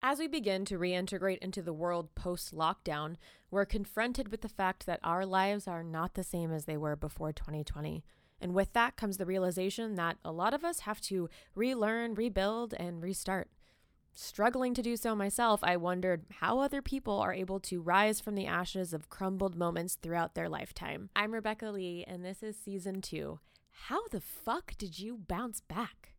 As we begin to reintegrate into the world post lockdown, we're confronted with the fact that our lives are not the same as they were before 2020. And with that comes the realization that a lot of us have to relearn, rebuild, and restart. Struggling to do so myself, I wondered how other people are able to rise from the ashes of crumbled moments throughout their lifetime. I'm Rebecca Lee, and this is season two. How the fuck did you bounce back?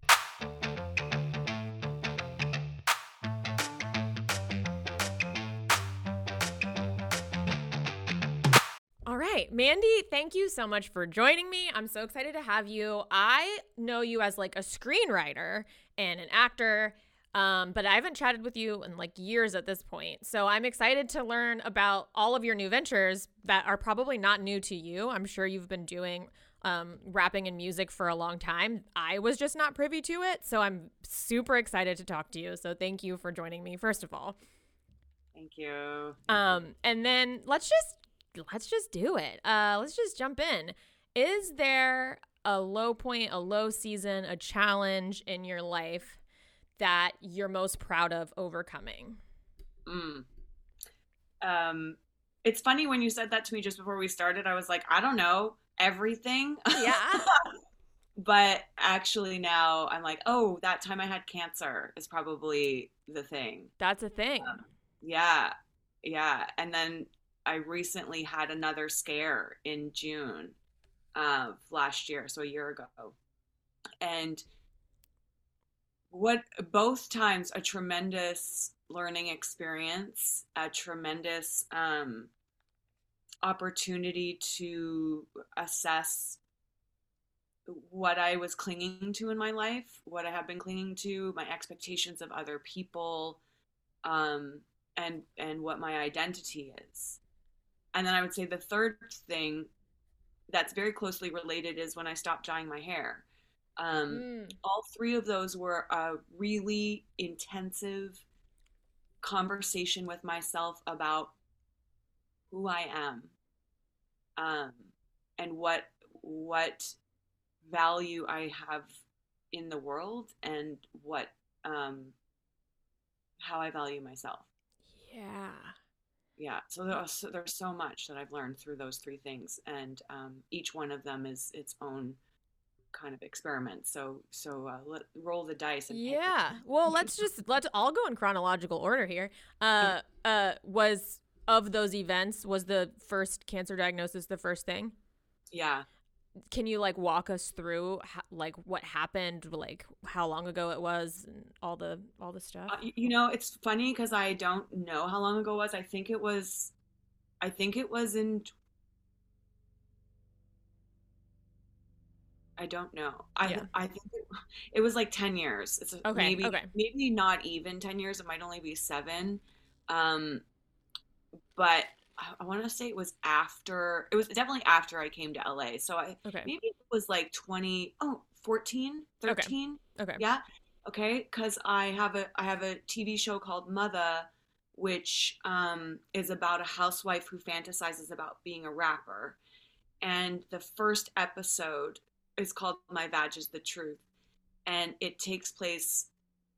Mandy, thank you so much for joining me. I'm so excited to have you. I know you as like a screenwriter and an actor, um, but I haven't chatted with you in like years at this point. So I'm excited to learn about all of your new ventures that are probably not new to you. I'm sure you've been doing um, rapping and music for a long time. I was just not privy to it. So I'm super excited to talk to you. So thank you for joining me, first of all. Thank you. Um, and then let's just let's just do it. Uh, let's just jump in. Is there a low point, a low season, a challenge in your life that you're most proud of overcoming? Mm. Um, it's funny when you said that to me just before we started. I was like, I don't know everything. Yeah. but actually now I'm like, oh, that time I had cancer is probably the thing. That's a thing. Um, yeah. Yeah. And then I recently had another scare in June of last year, so a year ago. And what both times a tremendous learning experience, a tremendous um, opportunity to assess what I was clinging to in my life, what I have been clinging to, my expectations of other people, um, and and what my identity is. And then I would say the third thing that's very closely related is when I stopped dyeing my hair. Um, mm. All three of those were a really intensive conversation with myself about who I am um, and what what value I have in the world and what um, how I value myself. Yeah yeah so there's, there's so much that i've learned through those three things and um, each one of them is its own kind of experiment so so uh, let roll the dice yeah well let's just let's all go in chronological order here. Uh uh was of those events was the first cancer diagnosis the first thing? Yeah can you like walk us through how, like what happened like how long ago it was and all the all the stuff uh, you know it's funny because i don't know how long ago it was i think it was i think it was in I don't know. I yeah. I think it, it, was like ten years. It's okay, maybe okay. maybe not even ten years. It might only be seven. Um, but I want to say it was after it was definitely after I came to LA. So I okay. maybe it was like 20 oh 14, 13. Okay. okay. Yeah. Okay, cuz I have a I have a TV show called Mother which um, is about a housewife who fantasizes about being a rapper. And the first episode is called My Vag is the Truth. And it takes place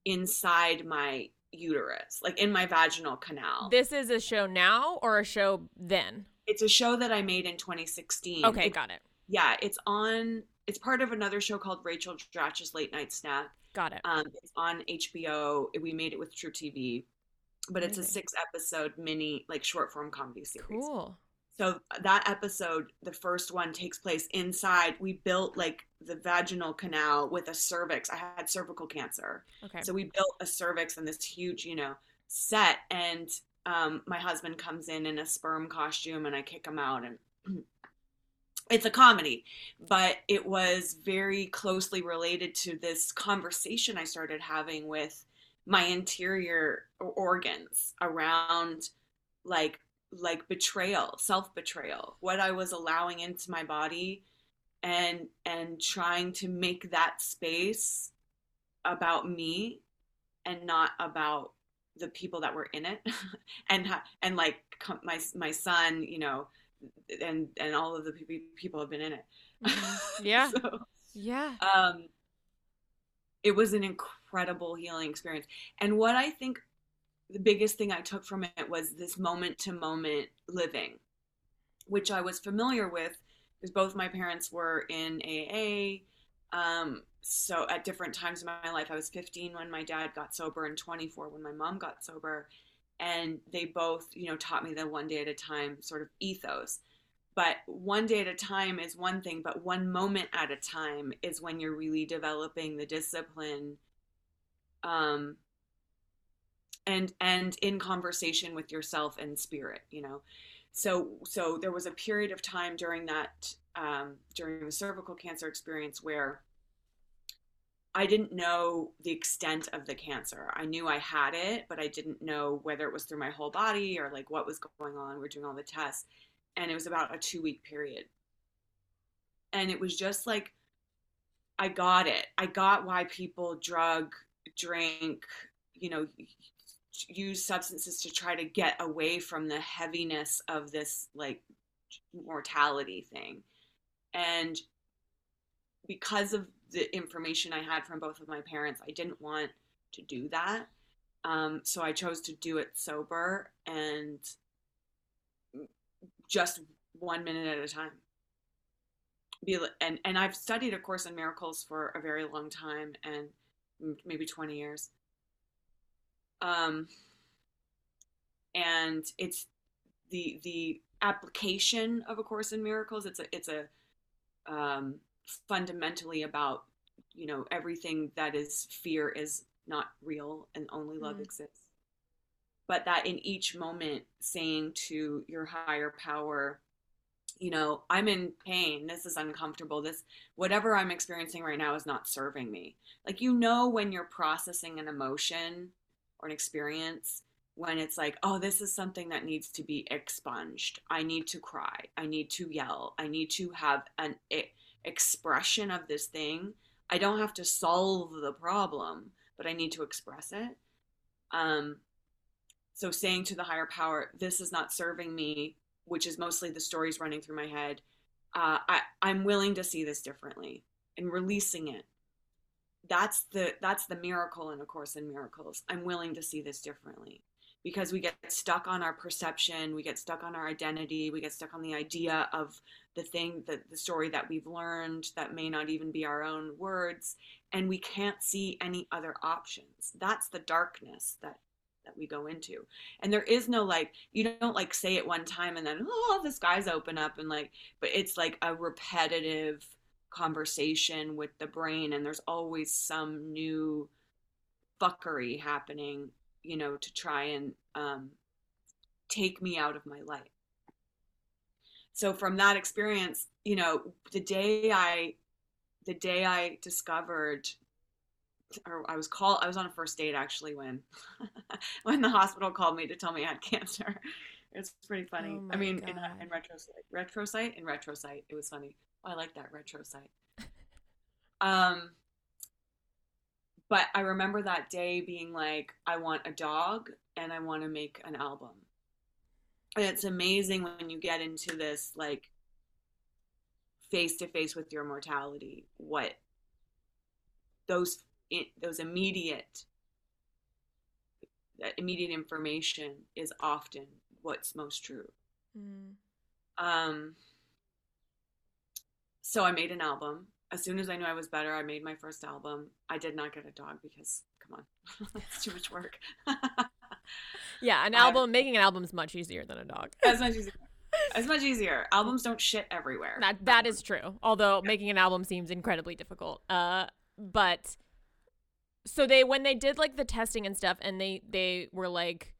inside my uterus, like in my vaginal canal. This is a show now or a show then? It's a show that I made in 2016. Okay, it, got it. Yeah, it's on. It's part of another show called Rachel Dratch's Late Night Snack. Got it. Um, it's on HBO. We made it with truTV, but Amazing. it's a six episode mini, like short form comedy series. Cool. So that episode, the first one takes place inside. We built like the vaginal canal with a cervix. I had cervical cancer. Okay. So we built a cervix and this huge, you know, set. And um, my husband comes in in a sperm costume and I kick him out. And it's a comedy, but it was very closely related to this conversation I started having with my interior organs around like like betrayal, self betrayal, what I was allowing into my body and and trying to make that space about me and not about the people that were in it. And and like my my son you know and and all of the people people have been in it. Mm-hmm. yeah. So, yeah. um it was an incredible healing experience. And what i think the biggest thing I took from it was this moment to moment living, which I was familiar with because both my parents were in AA. Um, so at different times in my life, I was 15 when my dad got sober and 24 when my mom got sober. And they both, you know, taught me the one day at a time sort of ethos. But one day at a time is one thing, but one moment at a time is when you're really developing the discipline um, and and in conversation with yourself and spirit you know so so there was a period of time during that um, during the cervical cancer experience where I didn't know the extent of the cancer. I knew I had it, but I didn't know whether it was through my whole body or like what was going on. We're doing all the tests, and it was about a two week period. And it was just like, I got it. I got why people drug, drink, you know, use substances to try to get away from the heaviness of this like mortality thing. And because of the information I had from both of my parents, I didn't want to do that. Um, so I chose to do it sober and just one minute at a time. Be and and I've studied A Course in Miracles for a very long time and maybe 20 years. Um, and it's the the application of A Course in Miracles. It's a it's a um, fundamentally about you know everything that is fear is not real and only love mm. exists. But that in each moment, saying to your higher power, you know, I'm in pain. This is uncomfortable. This, whatever I'm experiencing right now is not serving me. Like, you know, when you're processing an emotion or an experience, when it's like, oh, this is something that needs to be expunged. I need to cry. I need to yell. I need to have an expression of this thing. I don't have to solve the problem, but I need to express it. Um, so saying to the higher power, this is not serving me, which is mostly the stories running through my head. Uh, I, I'm willing to see this differently and releasing it. That's the that's the miracle in A Course in Miracles. I'm willing to see this differently because we get stuck on our perception, we get stuck on our identity, we get stuck on the idea of the thing that the story that we've learned that may not even be our own words, and we can't see any other options. That's the darkness that that we go into. And there is no like you don't like say it one time and then oh the skies open up and like but it's like a repetitive conversation with the brain and there's always some new fuckery happening you know, to try and um, take me out of my life. So from that experience, you know, the day I, the day I discovered, or I was called, I was on a first date actually when, when the hospital called me to tell me I had cancer. It's pretty funny. Oh I mean, in, in retrospect, retrospect, in retrospect, it was funny. I like that retrospect. um, but I remember that day being like, I want a dog and I want to make an album. And it's amazing when you get into this like face to face with your mortality, what those those immediate that immediate information is often what's most true. Mm. Um, so I made an album as soon as I knew I was better, I made my first album. I did not get a dog because, come on, it's too much work. yeah, an album, um, making an album is much easier than a dog. as much easier. As much easier. Albums don't shit everywhere. That that is true. Although making an album seems incredibly difficult. Uh, but so they when they did like the testing and stuff, and they they were like,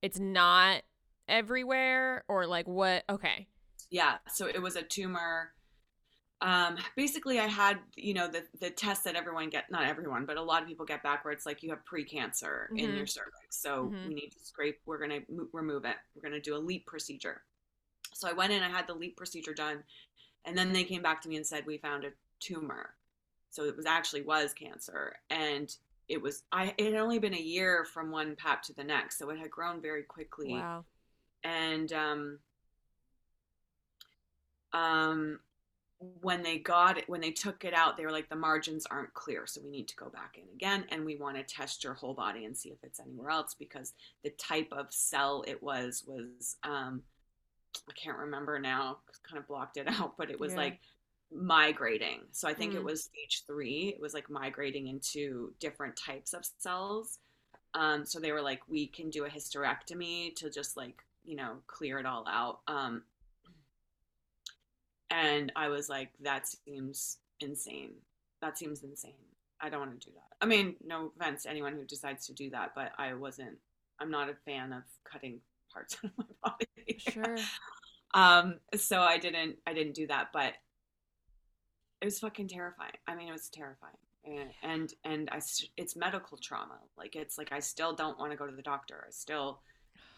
it's not everywhere, or like what? Okay. Yeah. So it was a tumor um, basically I had, you know, the, the test that everyone get, not everyone, but a lot of people get back where it's like you have pre-cancer mm-hmm. in your cervix. So mm-hmm. we need to scrape, we're going to mo- remove it. We're going to do a LEEP procedure. So I went in, I had the LEEP procedure done. And then they came back to me and said, we found a tumor. So it was actually was cancer. And it was, I, it had only been a year from one pap to the next. So it had grown very quickly. Wow. And, um, um, when they got it, when they took it out, they were like, the margins aren't clear. So we need to go back in again. And we want to test your whole body and see if it's anywhere else because the type of cell it was was, um, I can't remember now, kind of blocked it out, but it was Yeah. like migrating. So I think it Mm. was stage three. It was like migrating into different types of cells. Um, so they were like, we can do a hysterectomy to just like, you know, clear it all out. Um, and I was like, that seems insane. That seems insane. I don't want to do that. I mean, no offense to anyone who decides to do that, but I wasn't, I'm not a fan of cutting parts out of my body. Sure. Um, so I didn't, I didn't do that, but it was fucking terrifying. I mean, it was terrifying. And, and, and I, it's medical trauma. Like, it's like, I still don't want to go to the doctor. I still,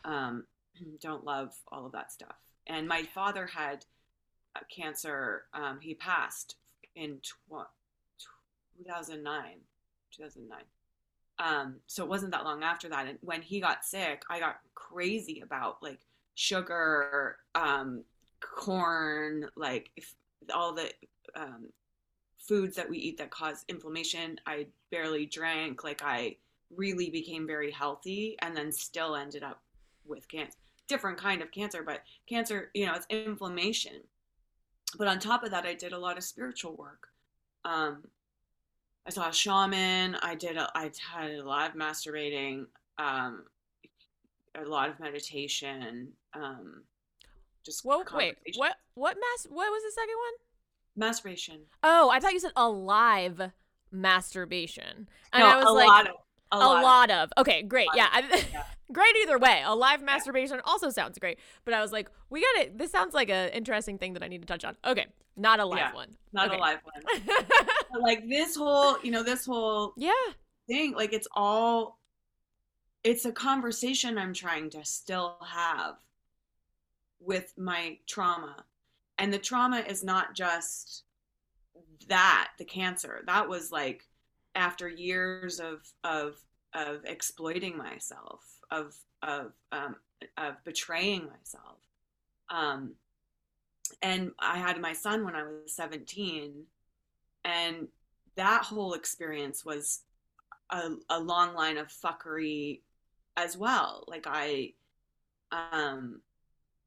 um, don't love all of that stuff. And my father had cancer. Um, he passed in tw- 2009, 2009. Um, so it wasn't that long after that. And when he got sick, I got crazy about like sugar, um, corn, like if, all the um, foods that we eat that cause inflammation. I barely drank. Like I really became very healthy, and then still ended up with cancer. Different kind of cancer, but cancer, you know, it's inflammation. But on top of that, I did a lot of spiritual work. Um, I saw a shaman. I did. A, I had a lot of masturbating. Um, a lot of meditation. Um, just Whoa, wait, what? What mass? What was the second one? masturbation? Oh, I thought you said alive masturbation, and no, I was a like, lot of a, a, lot, lot. of. Okay, great. Yeah, of- yeah. great either way. A live masturbation also sounds great, but I was like, we got it. This sounds like an interesting thing that I need to touch on. Okay, not a live Yeah. one. not Okay. a live one. Like this whole, you know, this whole yeah. thing, like it's all, it's a conversation I'm trying to still have with my trauma. And the trauma is not just that, the cancer. That was like after years of, of, of exploiting myself, of, of, um, of betraying myself. Um, and I had my son when I was 17 and that whole experience was a, a long line of fuckery as well like i um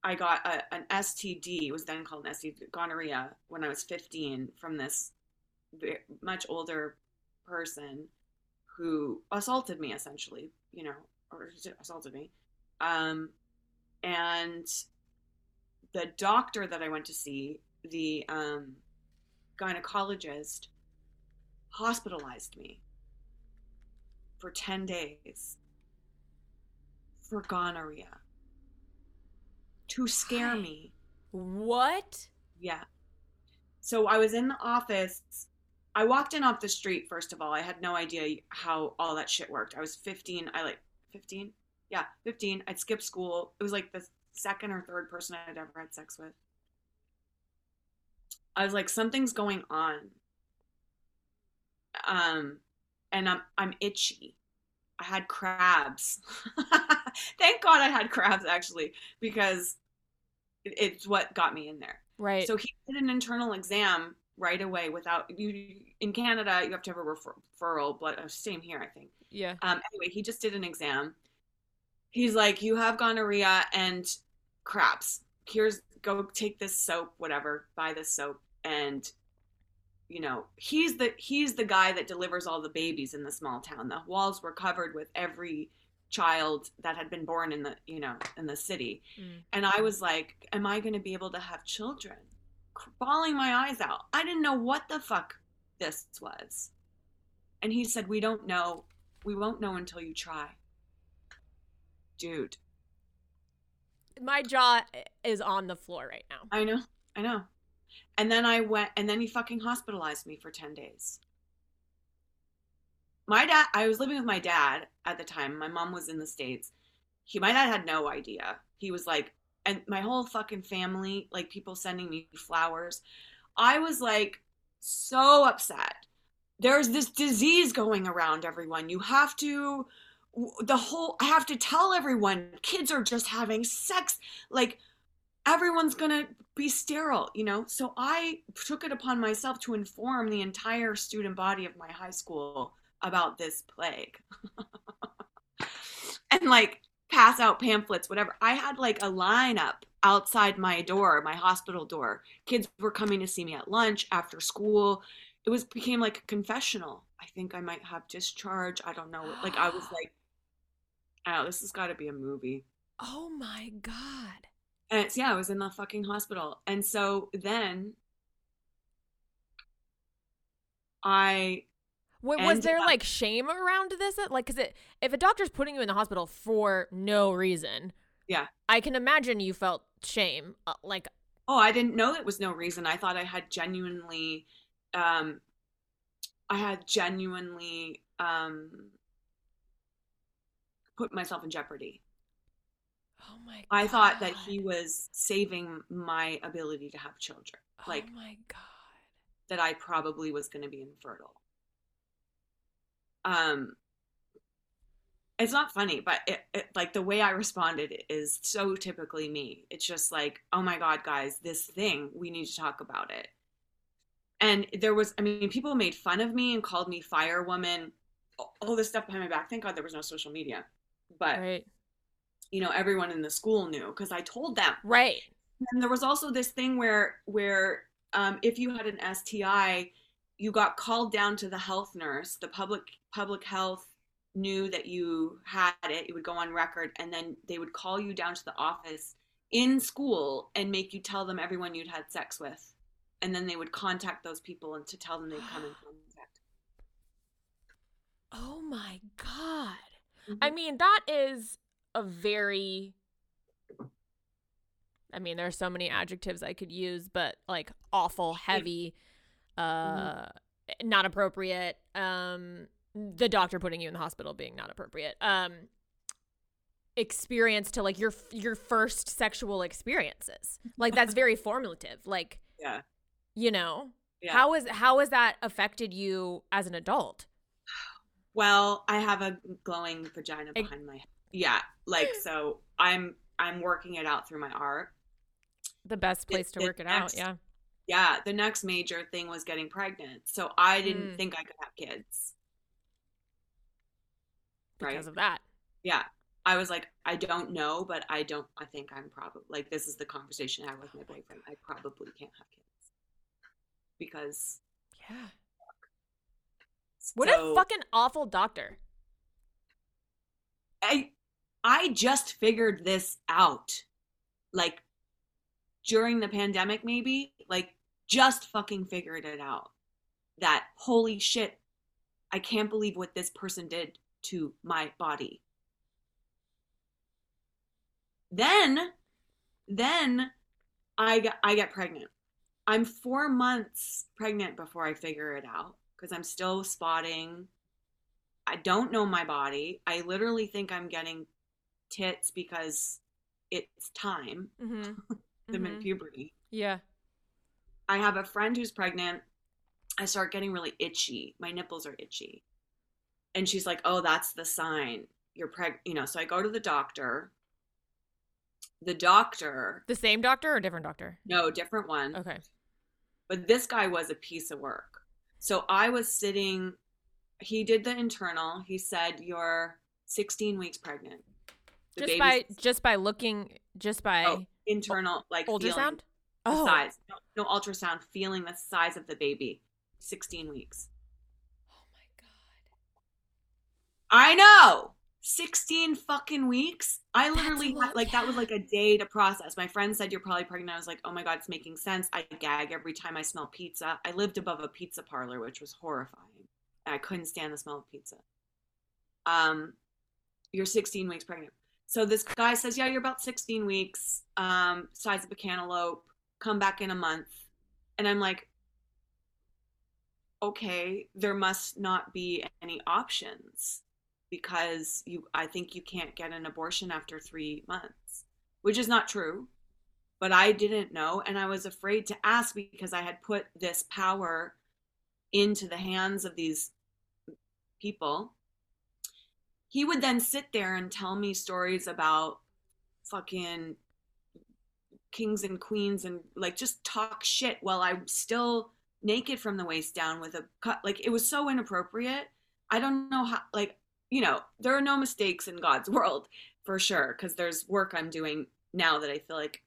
i got a, an std it was then called an std gonorrhea when i was 15 from this much older person who assaulted me essentially you know or assaulted me um and the doctor that i went to see the um gynecologist hospitalized me for 10 days for gonorrhea to scare me. What? Yeah. So I was in the office. I walked in off the street, first of all. I had no idea how all that shit worked. I was 15. I like 15? Yeah, 15. I'd skipped school. It was like the second or third person I'd ever had sex with. I was like, something's going on. Um, and I'm I'm itchy. I had crabs. Thank God I had crabs actually, because it's what got me in there. Right. So he did an internal exam right away without you. In Canada, you have to have a refer- referral. Blood. uh, Same here, I think. yeah. Um, anyway, he just did an exam. He's like, you have gonorrhea and craps. Here's go take this soap, whatever. Buy this soap, and you know he's the he's the guy that delivers all the babies in the small town. The walls were covered with every child that had been born in the you know in the city, Mm. and I was like, am I going to be able to have children? Bawling my eyes out. I didn't know what the fuck this was. And he said, we don't know. We won't know until you try. Dude, My jaw is on the floor right now. I know, I know. And then I went, and then he fucking hospitalized me for 10 days. My dad, I was living with my dad at the time. My mom was in the States. He, my dad had no idea. He was like, and my whole fucking family, like people sending me flowers. I was like so upset. There's this disease going around everyone. You have to, the whole, I have to tell everyone kids are just having sex. Like, everyone's gonna be sterile, you know. So I took it upon myself to inform the entire student body of my high school about this plague. and like pass out pamphlets, whatever. I had like a lineup outside my door, my hospital door. Kids were coming to see me at lunch, after school. It was became like a confessional. I think I might have discharge. I don't know. Like I was like, oh, this has got to be a movie. Oh my god. And it's yeah, I was in the fucking hospital. And so then I Was there like shame around this? Like, cause it, if a doctor's putting you in the hospital for no reason, yeah, I can imagine you felt shame. Uh, like, oh, I didn't know it was no reason. I thought I had genuinely, um, I had genuinely um, put myself in jeopardy. Oh my! God. I thought that he was saving my ability to have children. Oh like, my god! That I probably was going to be infertile um it's not funny but it, it, like the way i responded is so typically me. It's just like oh my god guys this thing we need to talk about it. And there was i mean people made fun of me and called me firewoman all this stuff behind my back. Thank god there was no social media. But right. you know everyone in the school knew because i told them. Right. And there was also this thing where where um, if you had an sti you got called down to the health nurse the public public health knew that you had it, it would go on record, and then they would call you down to the office in school and make you tell them everyone you'd had sex with. And then they would contact those people and to tell them they'd come in contact. Oh my God. Mm-hmm. I mean, that is a very I mean, there are so many adjectives I could use, but like awful, heavy, mm-hmm. uh mm-hmm. not appropriate, um the doctor putting you in the hospital being not appropriate um experience to like your your first sexual experiences. Like that's very formative. Like yeah. you know yeah. how is how has that affected you as an adult? Well i have a glowing vagina behind my head yeah like so i'm i'm working it out through my art the best place to work it next, out yeah. Yeah the next major thing was getting pregnant. So i didn't mm. think i could have kids because right? of that. Yeah. I was like, I don't know, but I don't, I think I'm probably, like, this is the conversation I had with oh my boyfriend. I probably can't have kids. Because. Yeah. What a fucking awful doctor. I, I just figured this out. Like, during the pandemic, maybe. Like, just fucking figured it out. That, holy shit, I can't believe what this person did to my body. Then, then I get, I get pregnant. I'm four months pregnant before I figure it out because I'm still spotting. I don't know my body. I literally think I'm getting tits because it's time. Mm-hmm. I'm mm-hmm. in puberty. Yeah. I have a friend who's pregnant. I start getting really itchy. My nipples are itchy and she's like, "Oh, that's the sign. You're pregnant." You know, so I go to the doctor. The doctor, the same doctor or different doctor? No, different one. Okay. But this guy was a piece of work. So I was sitting. He did the internal. He said, "You're 16 weeks pregnant." The just by just by looking, just by oh, internal, like ultrasound. Oh, size. No, no ultrasound. Feeling the size of the baby. 16 weeks. I know. 16 fucking weeks. I literally had, like that was like a day to process. My friend said you're probably pregnant. I was like, "Oh my god, it's making sense." I gag every time I smell pizza. I lived above a pizza parlor, which was horrifying. I couldn't stand the smell of pizza. Um you're 16 weeks pregnant. So this guy says, "Yeah, you're about 16 weeks. Um size of a cantaloupe. Come back in a month." And I'm like, "Okay, there must not be any options." Because you I think you can't get an abortion after 3 months, which is not true. But I didn't know and I was afraid to ask because I had put this power into the hands of these people. He would then sit there and tell me stories about fucking kings and queens and like just talk shit while I'm still naked from the waist down with a cut. Like it was so inappropriate. I don't know how, like, you know, there are no mistakes in God's world for sure, because there's work I'm doing now that I feel like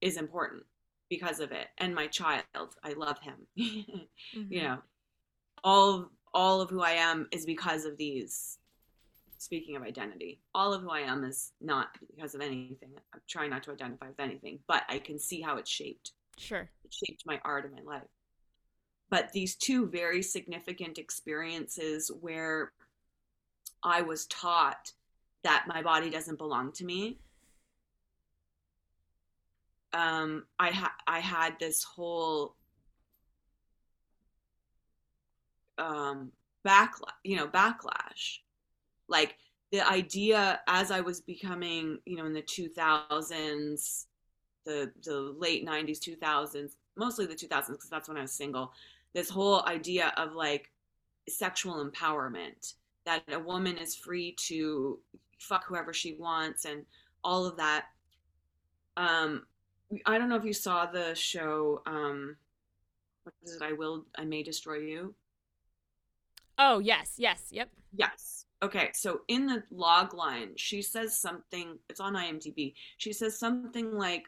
is important because of it. And my child, I love him. mm-hmm. You know, all all of who I am is because of these. Speaking of identity, all of who I am is not because of anything. I'm trying not to identify with anything, but I can see how it's shaped. Sure. It shaped my art and my life. But these two very significant experiences where I was taught that my body doesn't belong to me. Um, I had I had this whole um, backlash, you know, backlash. Like the idea as I was becoming, you know, in the 2000s, the the late 90s, 2000s, mostly the 2000s because that's when I was single. This whole idea of like sexual empowerment that a woman is free to fuck whoever she wants and all of that. Um, I don't know if you saw the show. Um, what is it? I will. I may destroy you. Oh, yes, yes, yep. Yes. Okay, so in the log line, she says something, it's on IMDb. She says something like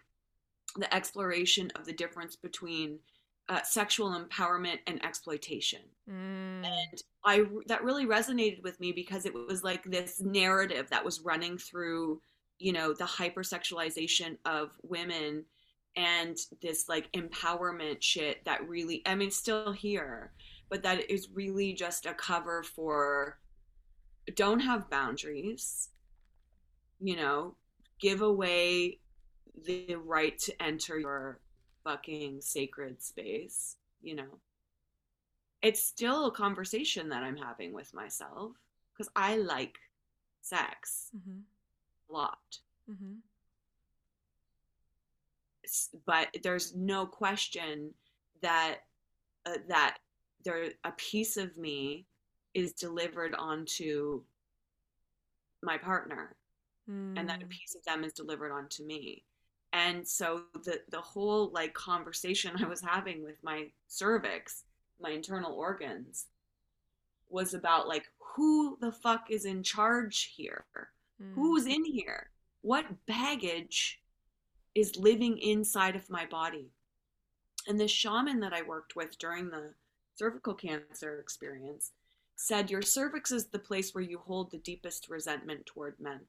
the exploration of the difference between uh, sexual empowerment and exploitation. Mm. And I that really resonated with me because it was like this narrative that was running through, you know, the hypersexualization of women and this like empowerment shit that really I mean still here but that is really just a cover for don't have boundaries you know give away the right to enter your fucking sacred space you know it's still a conversation that i'm having with myself because i like sex mm-hmm. a lot mm-hmm. but there's no question that uh, that there a piece of me is delivered onto my partner mm. and that a hmm. piece of them is delivered onto me and so the the whole like conversation i was having with my cervix my internal organs was about like who the fuck is in charge here mm. who's in here what baggage is living inside of my body and the shaman that i worked with during the cervical cancer experience said your cervix is the place where you hold the deepest resentment toward men.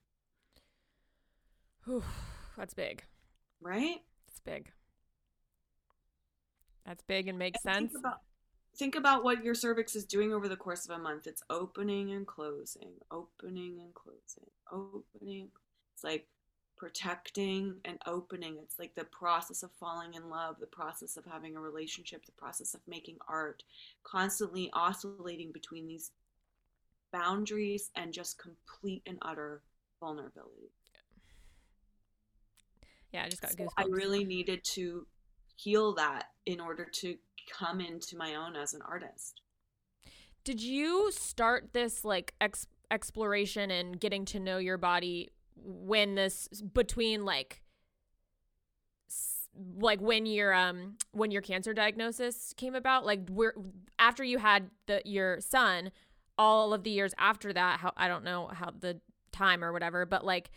Whew, that's big. Right? It's big. That's big and makes and sense. Think about, think about what your cervix is doing over the course of a month. It's opening and closing, opening and closing, opening. It's like protecting and opening. It's like the process of falling in love, the process of having a relationship, the process of making art, constantly oscillating between these boundaries and just complete and utter vulnerability. Yeah, I just got so goosebumps. I really needed to heal that in order to come into my own as an artist. Did you start this like ex- exploration and getting to know your body when this between like like when your um when your cancer diagnosis came about like we're after you had the your son all of the years after that how I don't know how the time or whatever but like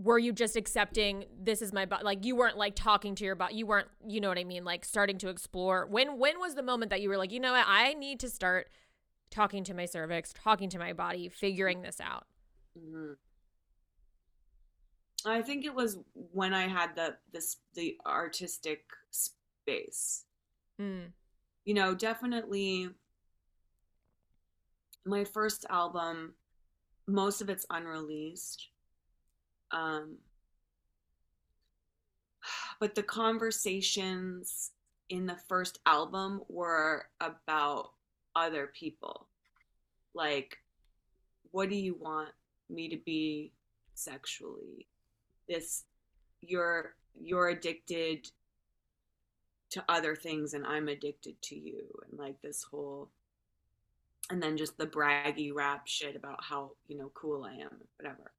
were you just accepting this is my body like you weren't like talking to your body you weren't you know what I mean like starting to explore when when was the moment that you were like you know what I need to start talking to my cervix talking to my body figuring this out mm-hmm. I think it was when I had the this the artistic space. Mm. You know, definitely my first album, most of it's unreleased. Um, but the conversations in the first album were about other people. Like, what do you want me to be sexually? this you're you're addicted to other things and I'm addicted to you and like this whole and then just the braggy rap shit about how, you know, cool I am, whatever.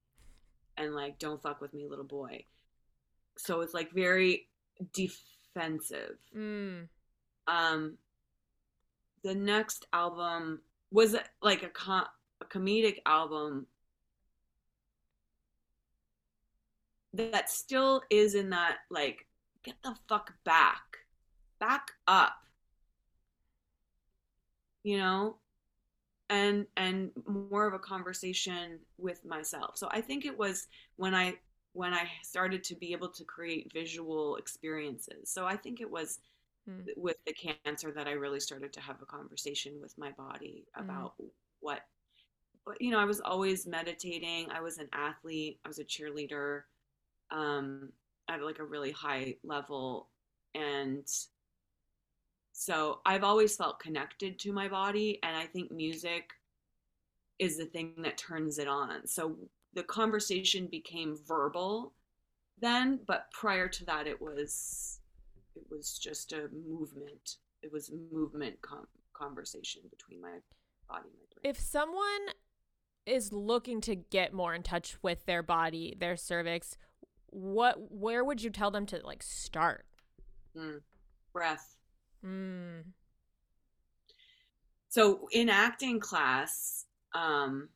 And like don't fuck with me, little boy. so it's like very defensive. Mm. Um, the next album was like a, com- a comedic album that still is in that like get the fuck back back up you know and and more of a conversation with myself. So i think it was when i when i started to be able to create visual experiences. So i think it was Hmm. with the cancer that i really started to have a conversation with my body about what but you know i was always meditating. I was an athlete. I was a cheerleader um at like a really high level. And so I've always felt connected to my body, and I think music is the thing that turns it on. So the conversation became verbal then, but prior to that, it was it was just a movement. It was movement com- conversation between my body and my brain. If someone is looking to get more in touch with their body, their cervix, what where would you tell them to like start? Mm. Breath. Mm. So in acting class, um,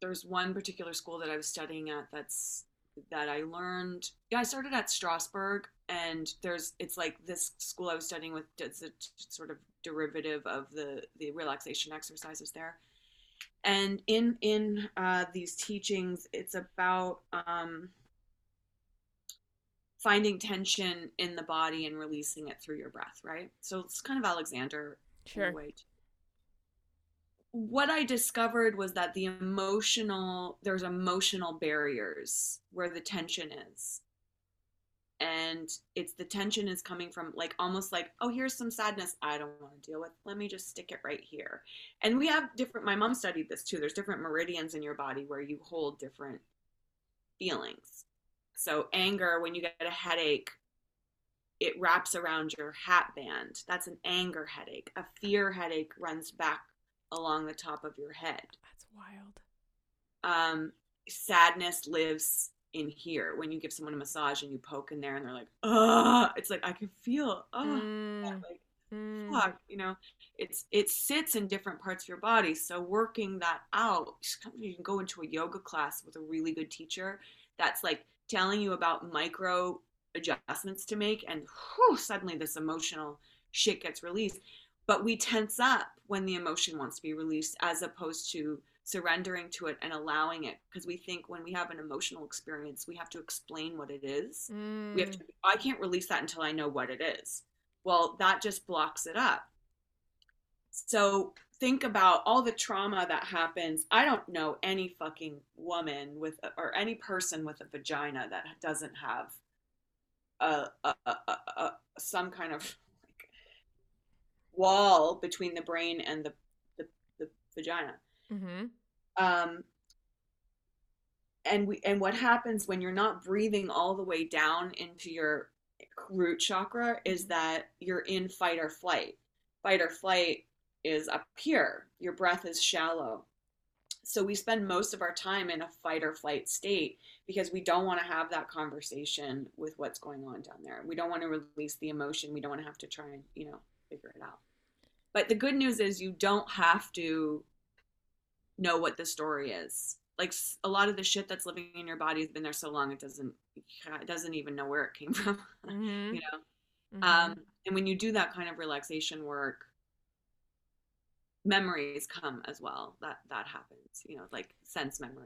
there's one particular school that I was studying at that's that I learned. Yeah, I started at Strasberg, and there's it's like this school I was studying with. It's a sort of derivative of the the relaxation exercises there. And in in uh, these teachings, it's about um, finding tension in the body and releasing it through your breath, right? So it's kind of Alexander Sure. What I discovered was that the emotional, there's emotional barriers where the tension is. And it's the tension is coming from like almost like, oh, here's some sadness I don't want to deal with. Let me just stick it right here. And we have different, my mom studied this too. There's different meridians in your body where you hold different feelings. So, anger, when you get a headache, it wraps around your hat band. That's an anger headache. A fear headache runs back along the top of your head. That's wild. Um, sadness lives in here. When you give someone a massage and you poke in there and they're like, "Ugh," it's like I can feel, oh, Mm. like Mm. fuck, you know. It's it sits in different parts of your body. So working that out, you can go into a yoga class with a really good teacher that's like telling you about micro adjustments to make, and whew, suddenly this emotional shit gets released. But we tense up when the emotion wants to be released, as opposed to surrendering to it and allowing it, because we think when we have an emotional experience, we have to explain what it is. We have Mm. to. I can't release that until I know what it is. Well, that just blocks it up. So think about all the trauma that happens. I don't know any fucking woman with or any person with a vagina that doesn't have a, a, a, a, a some kind of like wall between the brain and the the, the vagina. Mm-hmm. Um, and we and what happens when you're not breathing all the way down into your root chakra is that you're in fight or flight. Fight or flight is up here. Your breath is shallow. So we spend most of our time in a fight or flight state because we don't want to have that conversation with what's going on down there. We don't want to release the emotion. We don't want to have to try and, you know, figure it out. But the good news is you don't have to know what the story is. Like a lot of the shit that's living in your body has been there so long it doesn't it doesn't even know where it came from. Mm-hmm. you know. Mhm. Um, and when you do that kind of relaxation work, memories come as well. That that happens. You know, like sense memory.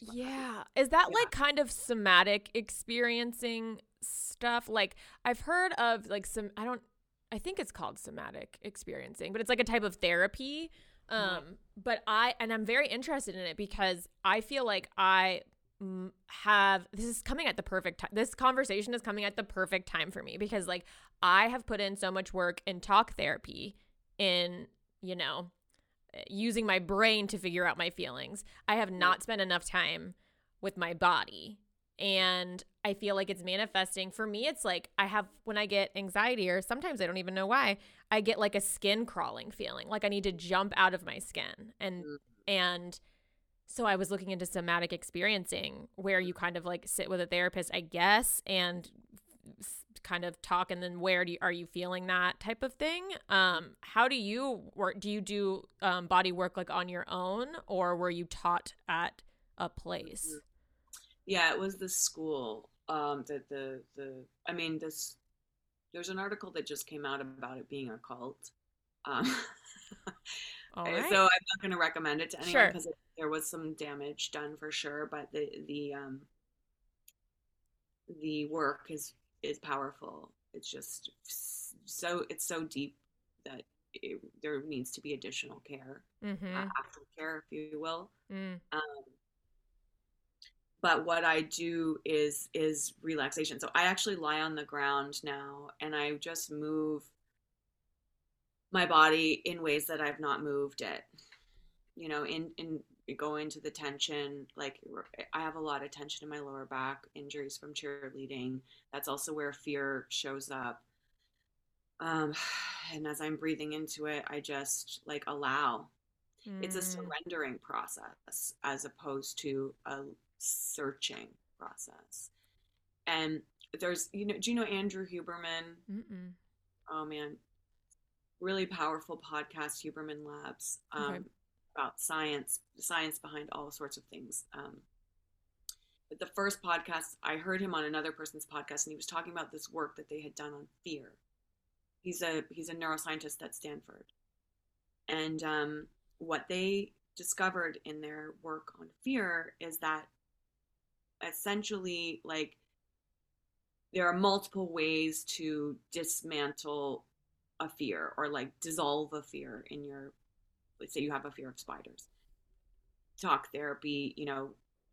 what have you. Yeah. Is that Yeah. like kind of somatic experiencing stuff? Like I've heard of like some I don't I think it's called somatic experiencing, but it's like a type of therapy. Um Mhm. but I and I'm very interested in it because I feel like I have this is coming at the perfect time. This conversation is coming at the perfect time for me because like I have put in so much work in talk therapy in, you know, using my brain to figure out my feelings. I have not spent enough time with my body. And I feel like it's manifesting. For me, it's like I have, when I get anxiety, or sometimes I don't even know why, I get like a skin crawling feeling. Like I need to jump out of my skin. And, Mm. and So I was looking into somatic experiencing where you kind of like sit with a therapist, I guess, and kind of talk and then where do you, are you feeling that type of thing um how do you work do you do um, body work like on your own or were you taught at a place yeah it was the school um the the the i mean this there's an article that just came out about it being a cult um All right. so i'm not going to recommend it to anyone because sure. there was some damage done for sure but the the um the work is is powerful. It's just so it's so deep that it, there needs to be additional care, mm-hmm. uh, aftercare, if you will. Mm. Um, but what I do is is relaxation. So I actually lie on the ground now, and I just move my body in ways that I've not moved it. You know, in in go into the tension. Like I have a lot of tension in my lower back, injuries from cheerleading. That's also where fear shows up. Um, and as I'm breathing into it, I just like allow. Mm. It's a mm. surrendering process as opposed to a searching process. And there's, you know, do you know Andrew Huberman? Mm-mm. Oh man, really powerful podcast, Huberman Labs. Um, okay about science, science behind all sorts of things. Um, but the first podcast, I heard him on another person's podcast, and he was talking about this work that they had done on fear. He's a he's a neuroscientist at Stanford, and um, what they discovered in their work on fear is that essentially, like, there are multiple ways to dismantle a fear or like dissolve a fear in your let's say you have a fear of spiders. Talk therapy you know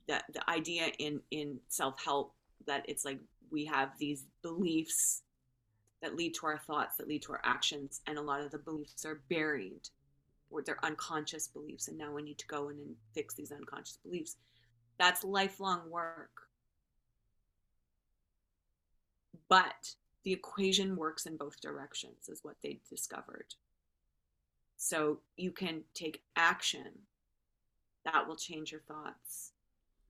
the, the idea in in self-help that it's like we have these beliefs that lead to our thoughts that lead to our actions and a lot of the beliefs are buried or they're unconscious beliefs and now we need to go in and fix these unconscious beliefs. That's lifelong work. But the equation works in both directions is what they discovered so you can take action that will change your thoughts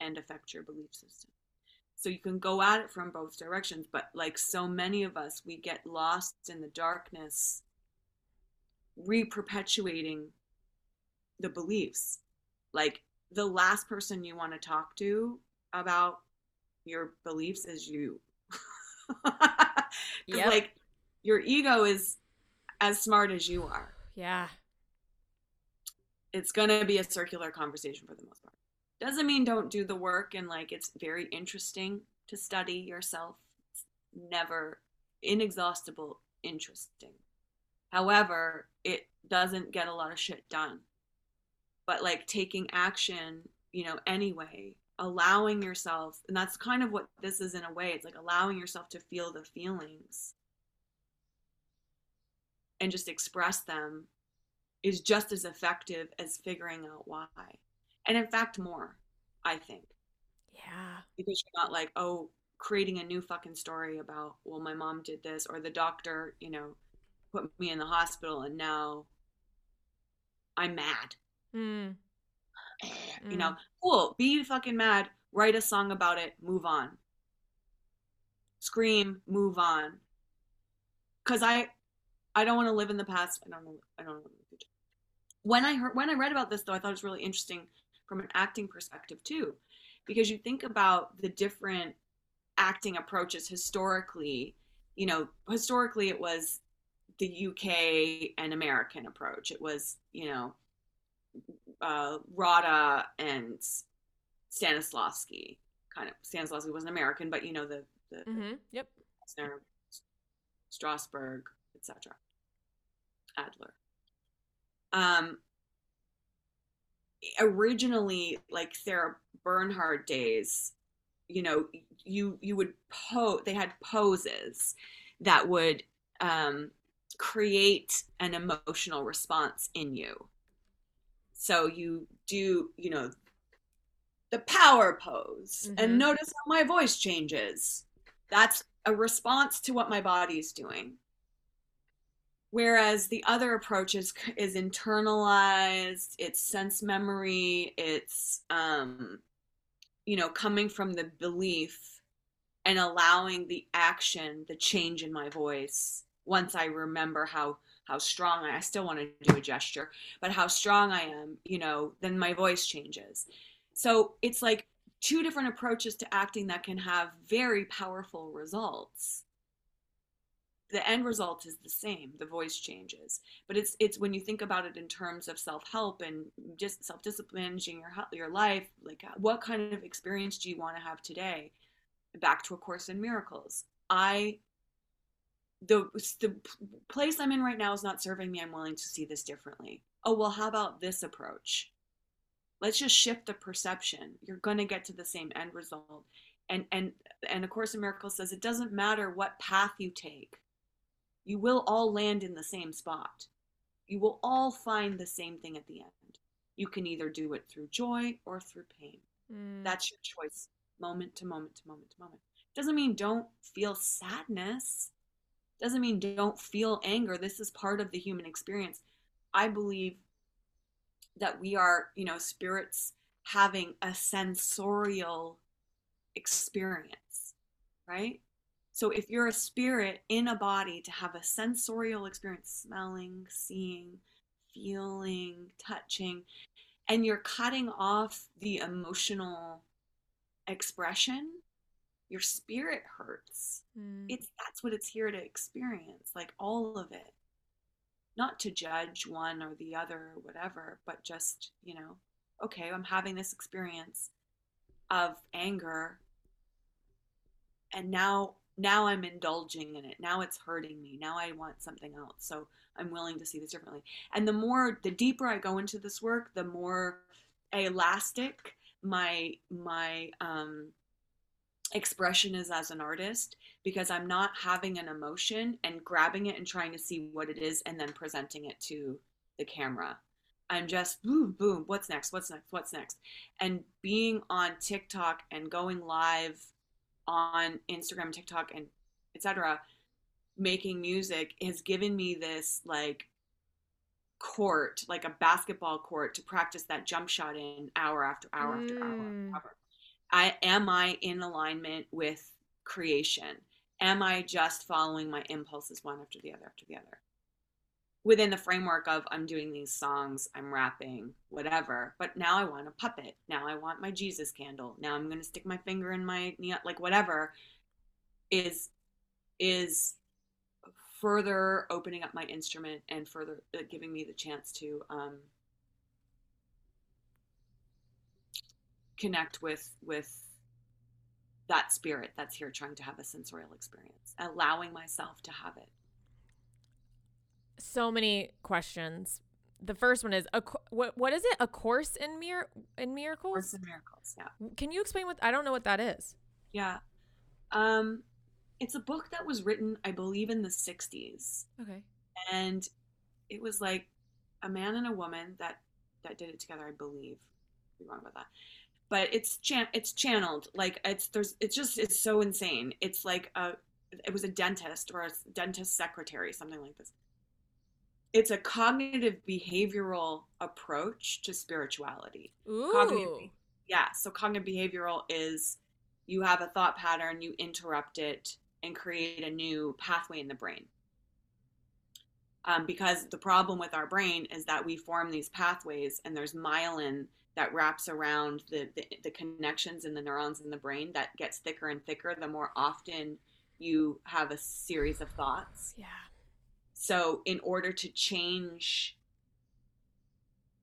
and affect your belief system. So you can go at it from both directions, but like so many of us, we get lost in the darkness, re-perpetuating the beliefs. Like the last person you want to talk to about your beliefs is you. yeah. Like your ego is as smart as you are. Yeah it's going to be a circular conversation for the most part. Doesn't mean don't do the work and like it's very interesting to study yourself. It's never inexhaustible interesting. However, it doesn't get a lot of shit done. But like taking action, you know, anyway, allowing yourself, and that's kind of what this is in a way. It's like allowing yourself to feel the feelings and just express them is just as effective as figuring out why. And in fact, more, I think. Yeah. Because you're not like, oh, creating a new fucking story about, well, my mom did this, or the doctor, you know, put me in the hospital and now I'm mad. Mm. You know, cool. Be fucking mad. Write a song about it. Move on. Scream. Move on. Cause I, I don't want to live in the past. I don't know. I don't know when I heard when I read about this though, I thought it was really interesting from an acting perspective too, because you think about the different acting approaches historically. You know, historically it was the UK and American approach. It was you know uh, Rada and Stanislavski. Kind of Stanislavski wasn't American, but you know the the mm-hmm. yep Strasberg, etc. Adler um originally like sarah bernhardt days you know you you would pose they had poses that would um create an emotional response in you. So you do you know the power pose. Mm-hmm. and notice how my voice changes. That's a response to what my body is doing whereas the other approach is is internalized it's sense memory it's um you know coming from the belief and allowing the action the change in my voice once i remember how how strong I, I still want to do a gesture but how strong i am you know then my voice changes. So it's like two different approaches to acting that can have very powerful results the end result is the same the voice changes. But it's it's when you think about it in terms of self-help and just self-discipline your your life like uh, what kind of experience do you want to have today? Back to a course in miracles. I the the place i'm in right now is not serving me i'm willing to see this differently. Oh well how about this approach? Let's just shift the perception. You're going to get to the same end result. And and and a course in miracles says it doesn't matter what path you take you will all land in the same spot. You will all find the same thing at the end. You can either do it through joy or through pain. Mm. That's your choice, moment to moment to moment to moment. Doesn't mean don't feel sadness. Doesn't mean don't feel anger. This is part of the human experience. I believe that we are, you know, spirits having a sensorial experience, right? So if you're a spirit in a body to have a sensorial experience, smelling, seeing, feeling, touching, and you're cutting off the emotional expression, your spirit hurts. Mm. It's that's what it's here to experience, like all of it. Not to judge one or the other or whatever, but just, you know, okay, I'm having this experience of anger and now now I'm indulging in it. Now it's hurting me. Now I want something else. So I'm willing to see this differently. And the more, the deeper I go into this work, the more elastic my my um, expression is as an artist because I'm not having an emotion and grabbing it and trying to see what it is and then presenting it to the camera. I'm just boom, boom, what's next? What's next? What's next? And being on TikTok and going live on Instagram, TikTok, and etc. making music has given me this like court, like a basketball court to practice that jump shot in hour after hour mm. after hour after mm. hour. I am I in alignment with creation? Am I just following my impulses one after the other after the other? Within the framework of I'm doing these songs, I'm rapping, whatever. But now I want a puppet. Now I want my Jesus candle. Now I'm going to stick my finger in my knee. like whatever is is further opening up my instrument and further uh, giving me the chance to um, connect with with that spirit that's here trying to have a sensorial experience allowing myself to have it so many questions. The first one is a what what is it? A course in mir in miracles? Course in miracles. Yeah. Can you explain what I don't know what that is? Yeah. Um it's a book that was written I believe in the 60s. Okay. And it was like a man and a woman that that did it together, I believe. I'd be wrong about that. But it's chan- it's channeled like it's there's it's just it's so insane. It's like a it was a dentist or a dentist secretary, something like this it's a cognitive behavioral approach to spirituality. Ooh. Cognitive, yeah. So cognitive behavioral is you have a thought pattern, you interrupt it, and create a new pathway in the brain. Um, because the problem with our brain is that we form these pathways, and there's myelin that wraps around the, the, the connections in the neurons in the brain that gets thicker and thicker the more often you have a series of thoughts. Yeah. So, in order to change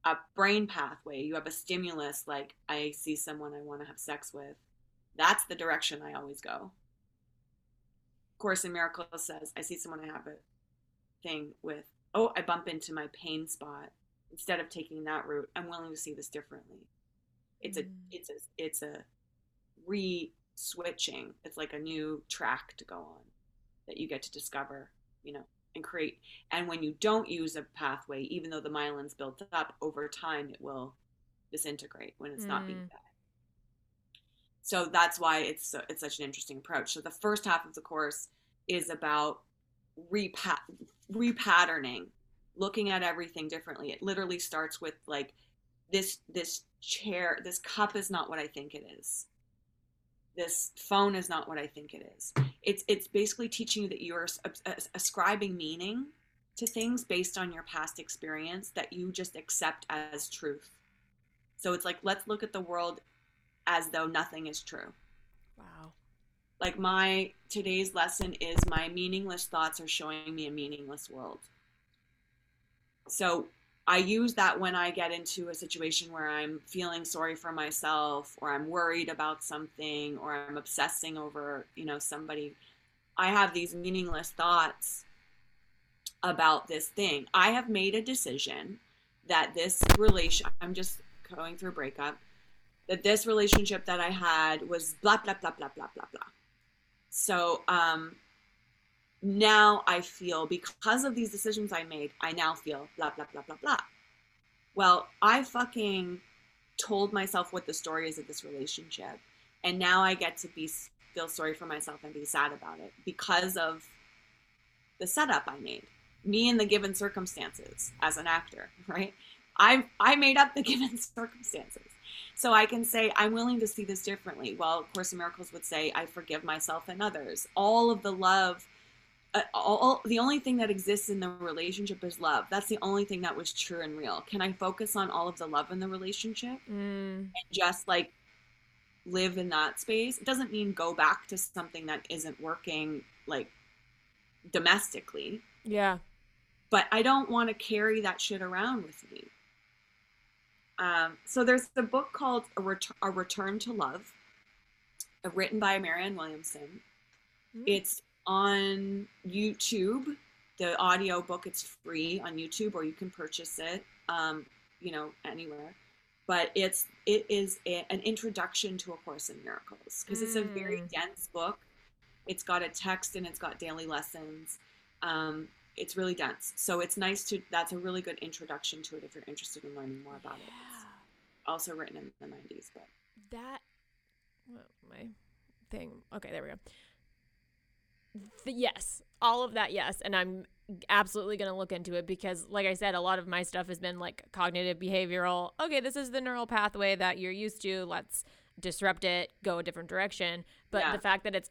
a brain pathway, you have a stimulus like I see someone I want to have sex with. That's the direction I always go. Course in Miracles says I see someone I have a thing with. Oh, I bump into my pain spot. Instead of taking that route, I'm willing to see this differently. It's mm. a it's a it's a re switching. It's like a new track to go on that you get to discover, you know, and create. And when you don't use a pathway, even though the myelin's built up over time, it will disintegrate when it's mm. not being mm. fed. So that's why it's so, it's such an interesting approach. So the first half of the course is about repath repatterning, looking at everything differently. It literally starts with like this this chair, this cup is not what I think it is. This phone is not what I think it is. It's it's basically teaching you that you're ascribing meaning to things based on your past experience that you just accept as truth. So it's like let's look at the world as though nothing is true. Wow. Like my today's lesson is my meaningless thoughts are showing me a meaningless world. So I use that when I get into a situation where I'm feeling sorry for myself or I'm worried about something or I'm obsessing over, you know, somebody. I have these meaningless thoughts about this thing. I have made a decision that this relation I'm just going through a breakup that this relationship that I had was blah blah blah blah blah blah blah. So um now I feel because of these decisions I made, I now feel blah, blah, blah, blah, blah. Well, I fucking told myself what the story is of this relationship. And now I get to be feel sorry for myself and be sad about it because of the setup I made. Me in the given circumstances as an actor, right? I I made up the given circumstances. So I can say I'm willing to see this differently. Well, Course in Miracles would say I forgive myself and others. All of the love all, the only thing that exists in the relationship is love. That's the only thing that was true and real. Can I focus on all of the love in the relationship mm. and just like live in that space? It doesn't mean go back to something that isn't working like domestically. Yeah. But I don't want to carry that shit around with me. Um, so there's a book called A, Ret- a Return to Love, uh, written by Marianne Williamson. Mm. It's on YouTube. The audio book it's free on YouTube, or you can purchase it, um, you know, anywhere. But it's it is a, an introduction to A Course in Miracles because mm. it's a very mm. dense book. It's got a text and it's got daily lessons. Um, it's really dense, so it's nice to. That's a really good introduction to it if you're interested in learning more about yeah. it. It's also written in the '90s, but that well, my thing. Okay, there we go yes, all of that, yes. And I'm absolutely going to look into it because, like I said, a lot of my stuff has been like cognitive behavioral. Okay, this is the neural pathway that you're used to. Let's disrupt it, go a different direction. But yeah. the fact that it's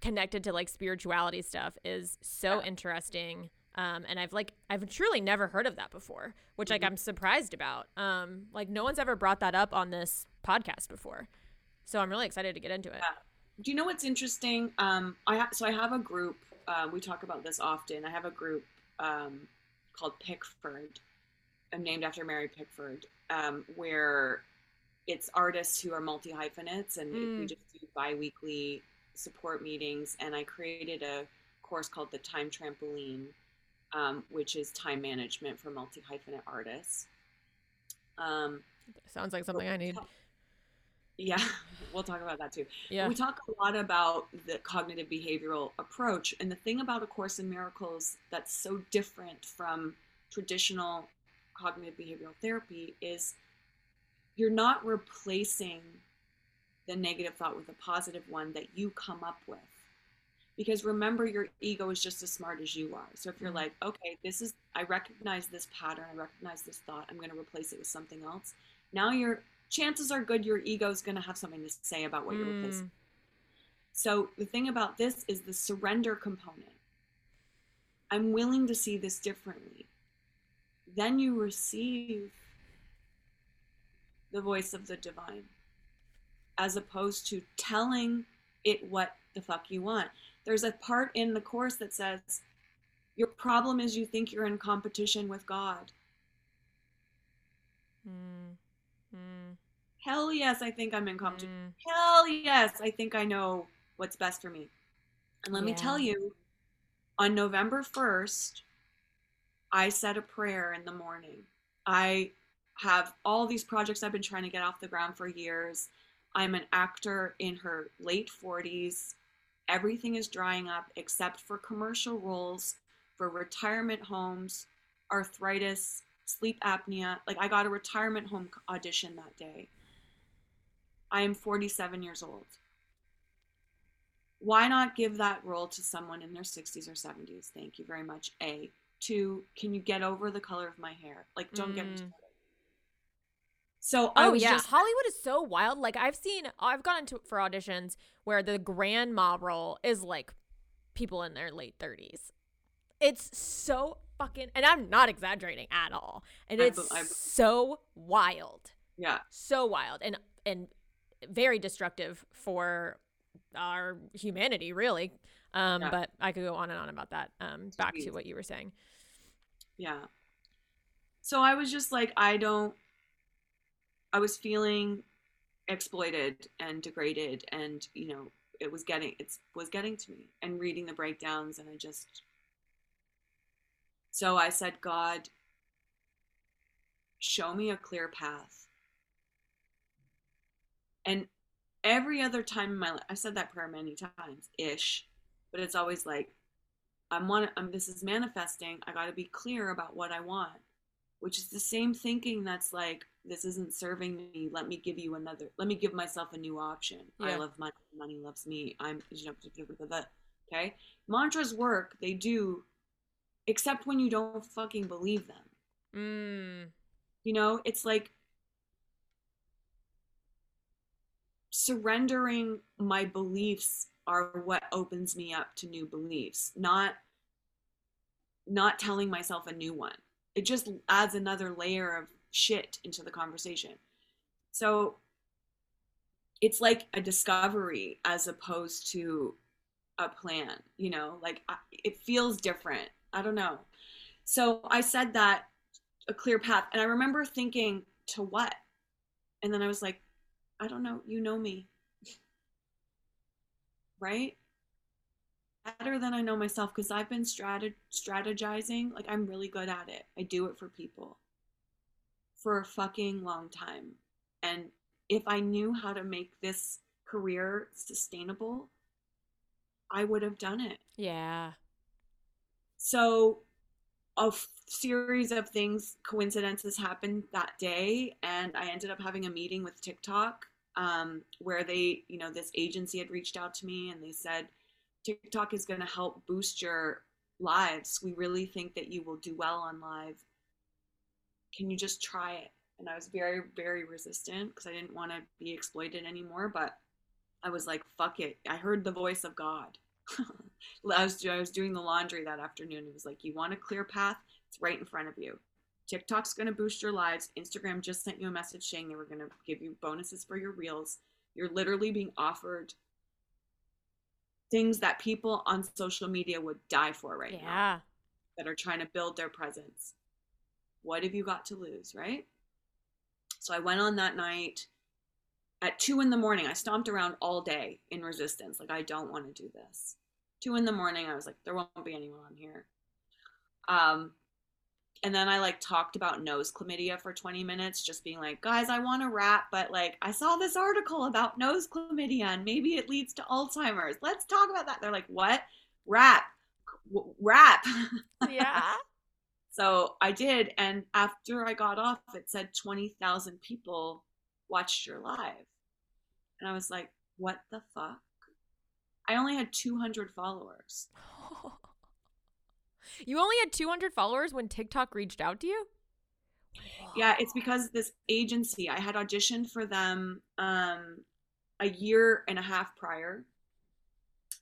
connected to like spirituality stuff is so yeah. interesting. Um, and I've like I've truly never heard of that before, which mm-hmm. like I'm surprised about. Um, like no one's ever brought that up on this podcast before, so I'm really excited to get into it. Yeah do you know what's interesting? Um, I ha- so I have a group. Uh, we talk about this often. I have a group um, called Pickford. I'm named after Mary Pickford, um, where it's artists who are multi hyphenates, and mm. we just do biweekly support meetings. And I created a course called the Time Trampoline, um, which is time management for multi hyphenate artists. Um, Sounds like something I need. Yeah, we'll talk about that too. Yeah. We talk a lot about the cognitive behavioral approach. And the thing about A Course in Miracles that's so different from traditional cognitive behavioral therapy is you're not replacing the negative thought with a positive one that you come up with. Because remember, your ego is just as smart as you are. So if you're mm-hmm. like, okay, this is, I recognize this pattern, I recognize this thought, I'm going to replace it with something else. Now you're chances are good your ego is going to have something to say about what mm. you're replacing. So the thing about this is the surrender component. I'm willing to see this differently. Then you receive the voice of the divine as opposed to telling it what the fuck you want. There's a part in the course that says, Your problem is you think you're in competition with God. Mm. Mm. Hell yes, I think I'm in competition. Mm. Hell yes, I think I know what's best for me. And let yeah. me tell you, on November 1st, I said a prayer in the morning. I have all these projects I've been trying to get off the ground for years. I'm an actor in her late 40s. Everything is drying up except for commercial roles for retirement homes, arthritis, sleep apnea. Like I got a retirement home audition that day. I am 47 years old. Why not give that role to someone in their 60s or 70s? Thank you very much. A. Two, can you get over the color of my hair? Like, don't get me Mm. started. So I Oh was yeah, just Hollywood is so wild. Like I've seen, I've gone into for auditions where the grandma role is like people in their late thirties. It's so fucking, and I'm not exaggerating at all. And I it's I be- so wild, yeah, so wild, and and very destructive for our humanity, really. Um, Yeah. but I could go on and on about that. Um, back to what you were saying. yeah. So I was just like, I don't. I was feeling exploited and degraded, and you know, it was getting it was getting to me, and reading the breakdowns, and I just. So I said, God, show me a clear path. And every other time in my life, I've said that prayer many times, ish, but it's always like, I'm one. I'm, this is manifesting. I got to be clear about what I want, which is the same thinking that's like, this isn't serving me. Let me give you another. Let me give myself a new option. I love money. Money loves me. I'm. You know. Okay. Mantras work. They do, except when you don't fucking believe them. Mm, You know, it's like surrendering my beliefs are what opens me up to new beliefs, not not telling myself a new one. It just adds another layer of shit into the conversation. So it's like a discovery as opposed to a plan, you know, like I- it feels different. I don't know. So I said that a clear path. And I remember thinking, to what? And then I was like, I don't know. You know me. right? Better than I know myself because I've been strat- strategizing. Like, I'm really good at it. I do it for people for a fucking long time. And if I knew how to make this career sustainable, I would have done it. yeah. So a series of things coincidences happened that day and i ended up having a meeting with tiktok um, where they you know this agency had reached out to me and they said tiktok is going to help boost your lives. We really think that you will do well on live. Can you just try it? And i was very very resistant because i didn't want to be exploited anymore but i was like fuck it. I heard the voice of god. I was, I was doing the laundry that afternoon. It was like, you want a clear path? It's right in front of you. TikTok's going to boost your lives. Instagram just sent you a message saying they were going to give you bonuses for your reels. You're literally being offered things that people on social media would die for right now that are trying to build their presence. What have you got to lose, right? So I went on that night at two in the morning. I stomped around all day in resistance. Like, I don't want to do this. Two in the morning, I was like, there won't be anyone on here. Um, and then I like talked about nose chlamydia for 20 minutes, just being like, guys, I want to rap, but like, I saw this article about nose chlamydia and maybe it leads to Alzheimer's. Let's talk about that. They're like, what? Rap. W- rap. Yeah. So I did, and after I got off, it said 20,000 people watched your live. And I was like, what the fuck? I only had 200 followers. you only had 200 followers when TikTok reached out to you? Yeah, it's because this agency, I had auditioned for them um, a year and a half prior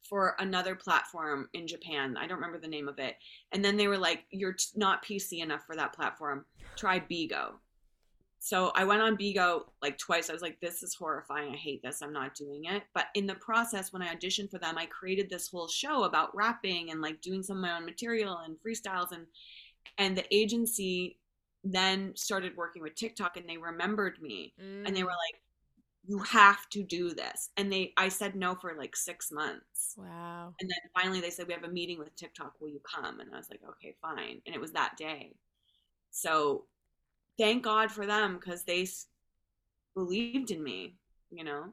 for another platform in Japan. I don't remember the name of it. And then they were like, you're t- not PC enough for that platform. Try Bigo. So I went on Bigo like twice. I was like, this is horrifying. I hate this. I'm not doing it. But in the process, when I auditioned for them, I created this whole show about rapping and like doing some of my own material and freestyles and and the agency then started working with TikTok and they remembered me and they were Mm. like you have to do this and they I said no for like 6 months Wow. and then finally they said we have a meeting with TikTok will you come and I was like okay fine and it was that day so thank God for them cuz they s- believed in me you know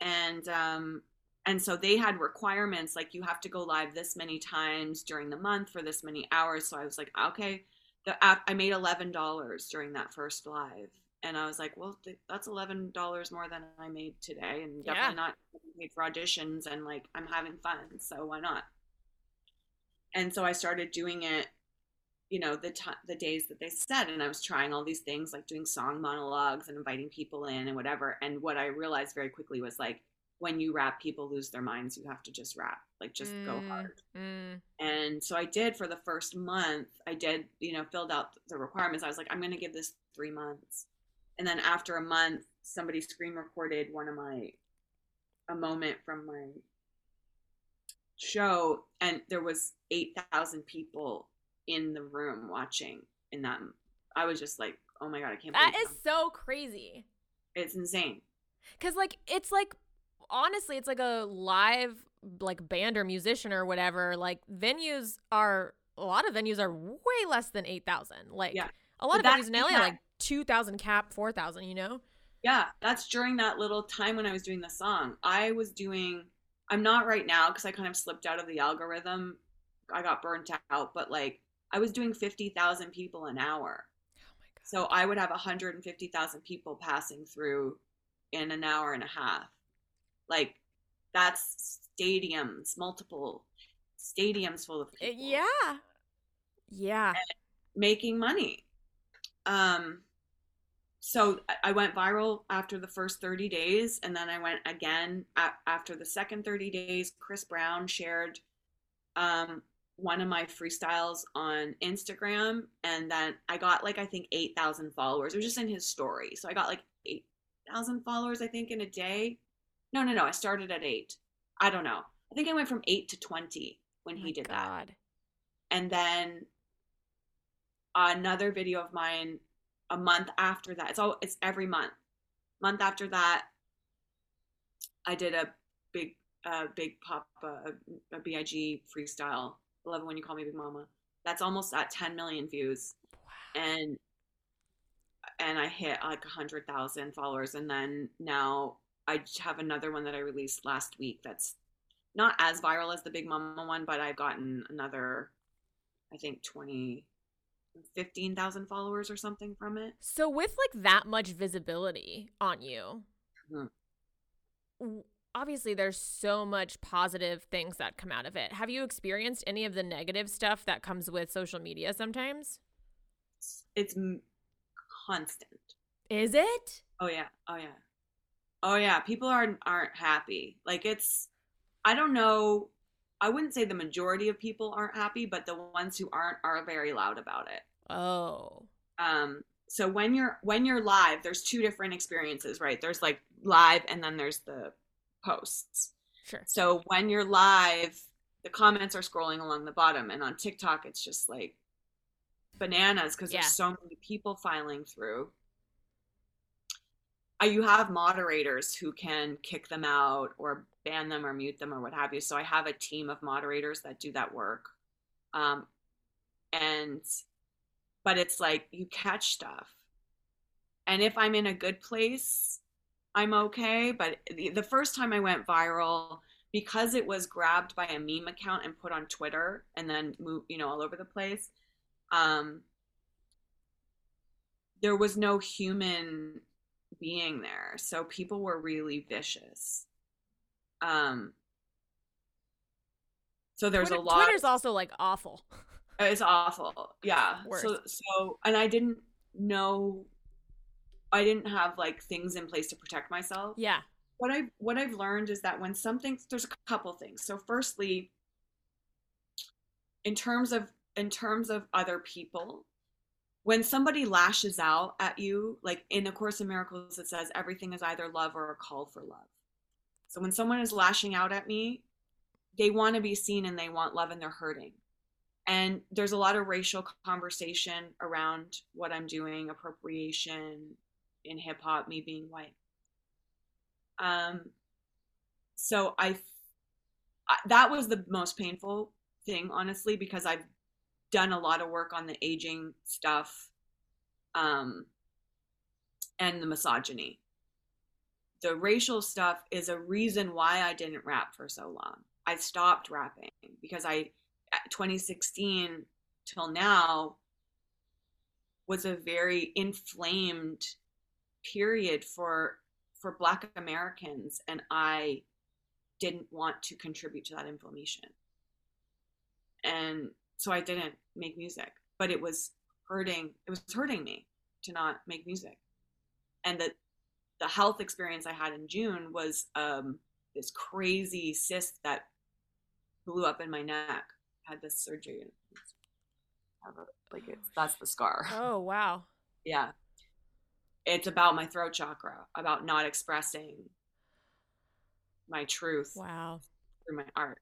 and um and so they had requirements like you have to go live this many times during the month for this many hours so I was like okay the app I made eleven dollars during that first live, and I was like, well, th- that's eleven dollars more than I made today, and Yeah. definitely not paid for auditions, and like I'm having fun, so why not? And so I started doing it you know the t- the days that they said and i was trying all these things like doing song monologues and inviting people in and whatever and what i realized very quickly was like when you rap people lose their minds you have to just rap like just mm, go hard mm. and so i did for the first month i did you know filled out the requirements i was like i'm going to give this three months and then after a month somebody screen recorded one of my a moment from my show and there was 8000 people in the room watching in that i was just like oh my god i can't that is so crazy. It's insane. Because like it's like honestly it's like a live like band or musician or whatever like venues are a lot of venues are way less than 8000 like yeah. a lot but of venues in la are like 2000 cap 4000 you know? Yeah that's during that little time when i was doing the song. I was doing i'm not right now because i kind of slipped out of the algorithm. I got burnt out but like I was doing 50,000 people an hour. Oh so I would have 150,000 people passing through in an hour and a half. Like that's stadiums, multiple stadiums full of uh, people. Yeah. Yeah. making money. Um so I went viral after the first 30 days and then I went again after the second 30 days. Chris Brown shared um, one of my freestyles on Instagram and then I got like I think 8,000 followers. It was just in his story. So I got like 8,000 followers I think in a day. No, no, no. I started at 8. I don't know. I think I went from 8 to 20 when oh he did God. that. And then another video of mine a month after that. It's all it's every month. Month after that I did a big uh, big pop uh, a big freestyle love it when you call me Big Mama. That's almost at 10 million views. Wow. And and I hit like a hundred thousand followers. And then now I have another one that I released last week that's not as viral as the Big Mama one, but I've gotten another, I think 20, 15,000 followers or something from it. So with like that much visibility on you, mm-hmm obviously there's so much positive things that come out of it. Have you experienced any of the negative stuff that comes with social media sometimes? It's constant. Is it? Oh yeah. Oh yeah. Oh yeah, people aren't aren't happy. Like it's I don't know I wouldn't say the majority of people aren't happy, but the ones who aren't are very loud about it. Oh. Um so when you're when you're live, there's two different experiences, right? There's like live and then there's the posts. Sure. So when you're live, the comments are scrolling along the bottom, and on TikTok, it's just like bananas because yeah. there's so many people filing through. Uh, you have moderators who can kick them out or ban them or mute them or what have you. So I have a team of moderators that do that work. Um, and, but it's like you catch stuff. And if I'm in a good place, I'm okay. But the, first time I went viral, because it was grabbed by a meme account and put on Twitter and then moved, you know, all over the place, um, there was no human being there. So people were really vicious. Um, so there's Twitter, a lot. Twitter's also like awful. It's awful. Yeah. Worse. So so and I didn't know I didn't have like things in place to protect myself. Yeah. What I what I've learned is that when something there's a couple things. So firstly, in terms of in terms of other people, when somebody lashes out at you, like in A Course in Miracles, it says everything is either love or a call for love. So when someone is lashing out at me, they want to be seen and they want love and they're hurting. And there's a lot of racial conversation around what I'm doing, appropriation, in hip hop, me being white. Um, so I, I, that was the most painful thing, honestly, because I've done a lot of work on the aging stuff, um, and the misogyny. The racial stuff is a reason why I didn't rap for so long. I stopped rapping because I, 2016 till now, was a very inflamed period for for black americans and i didn't want to contribute to that inflammation. And so i didn't make music but it was hurting it was hurting me to not make music. And that the health experience i had in june was um this crazy cyst that blew up in my neck. Had this surgery like it's that's the scar. Oh wow. Yeah it's about my throat chakra about not expressing my truth wow. through my art.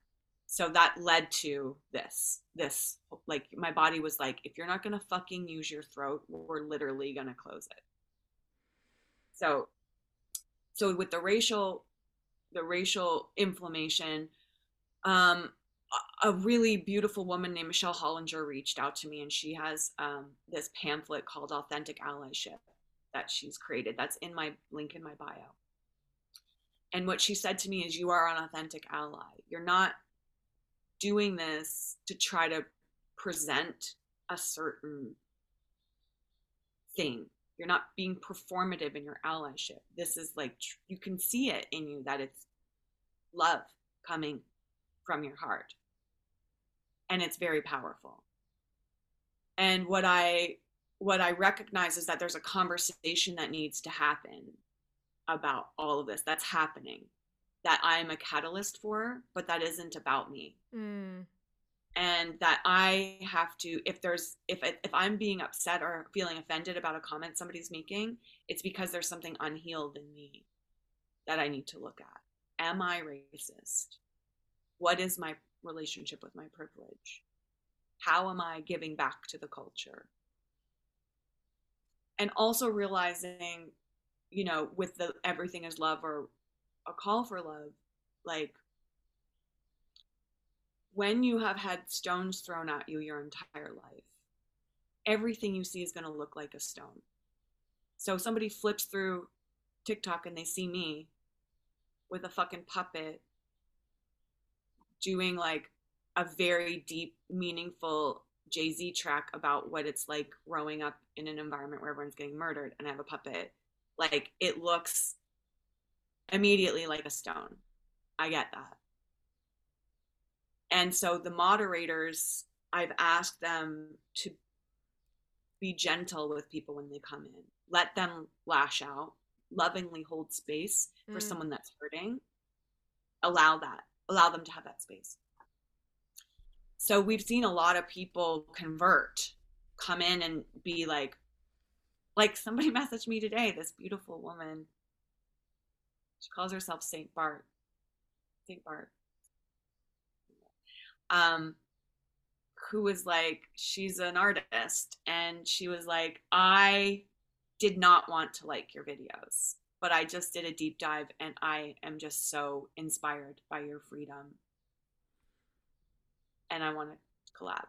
So that led to this this like my body was like if you're not going to fucking use your throat we're literally going to close it. So so with the racial the racial inflammation um a really beautiful woman named Michelle Hollinger reached out to me, and she has um, this pamphlet called Authentic Allyship that she's created. That's in my link in my bio. And what she said to me is, You are an authentic ally. You're not doing this to try to present a certain thing. You're not being performative in your allyship. This is like, you can see it in you that it's love coming from your heart. And it's very powerful. And what I what I recognize is that there's a conversation that needs to happen about all of this that's happening that I'm a catalyst for, but that isn't about me. Mm. And that I have to, if there's, if if I'm being upset or feeling offended about a comment somebody's making, it's because there's something unhealed in me that I need to look at. Am I racist? What is my relationship with my privilege? How am I giving back to the culture? And also realizing, you know, with the everything is love or a call for love, like when you have had stones thrown at you your entire life, everything you see is going to look like a stone. So somebody flips through TikTok and they see me with a fucking puppet doing like a very deep, meaningful Jay Z track about what it's like growing up in an environment where everyone's getting murdered, and I have a puppet. Like it looks immediately like a stone. I get that. And so the moderators, I've asked them to be gentle with people when they come in, let them lash out, lovingly hold space for mm. someone that's hurting. Allow that allow them to have that space. So we've seen a lot of people convert, come in and be like, like somebody messaged me today, this beautiful woman. She calls herself Saint Bart. Saint Bart. Um, who was like, she's an artist, and she was like, I did not want to like your videos but I just did a deep dive and I am just so inspired by your freedom. And I want to collab.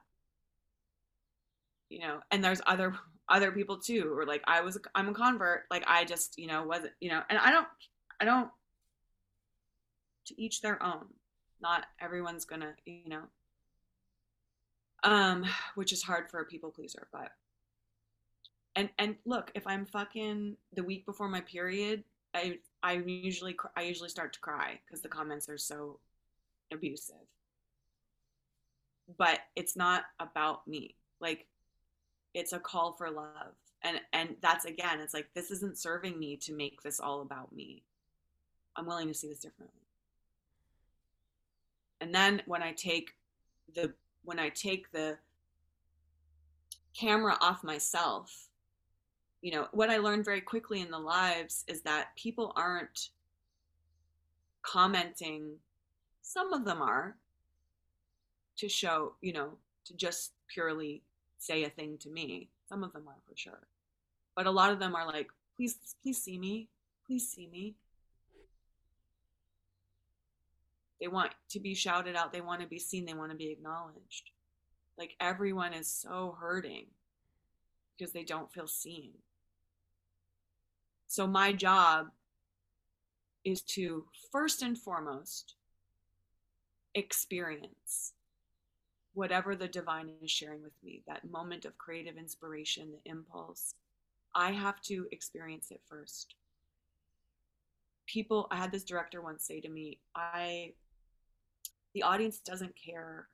You know, and there's other other people too or like I was I'm a convert, like I just, you know, wasn't, you know, and I don't I don't to each their own. Not everyone's to, you know, um which is hard for a people pleaser, but and and look if i'm fucking the week before my period i i usually i usually start to cry because the comments are so abusive but it's not about me. Like it's a call for love. And and that's again it's like this isn't serving me to make this all about me. I'm willing to see this differently. And then when i take the when i take the camera off myself you know, what I learned very quickly in the lives is that people aren't commenting. Some of them are to show, you know, to just purely say a thing to me. Some of them are for sure. But a lot of them are like, please, please see me. Please see me. They want to be shouted out. They want to be seen. They want to be acknowledged. Like everyone is so hurting because they don't feel seen. So my job is to first and foremost experience whatever the divine is sharing with me, that moment of creative inspiration, the impulse. I have to experience it first. People, I had this director once say to me, I, the audience doesn't care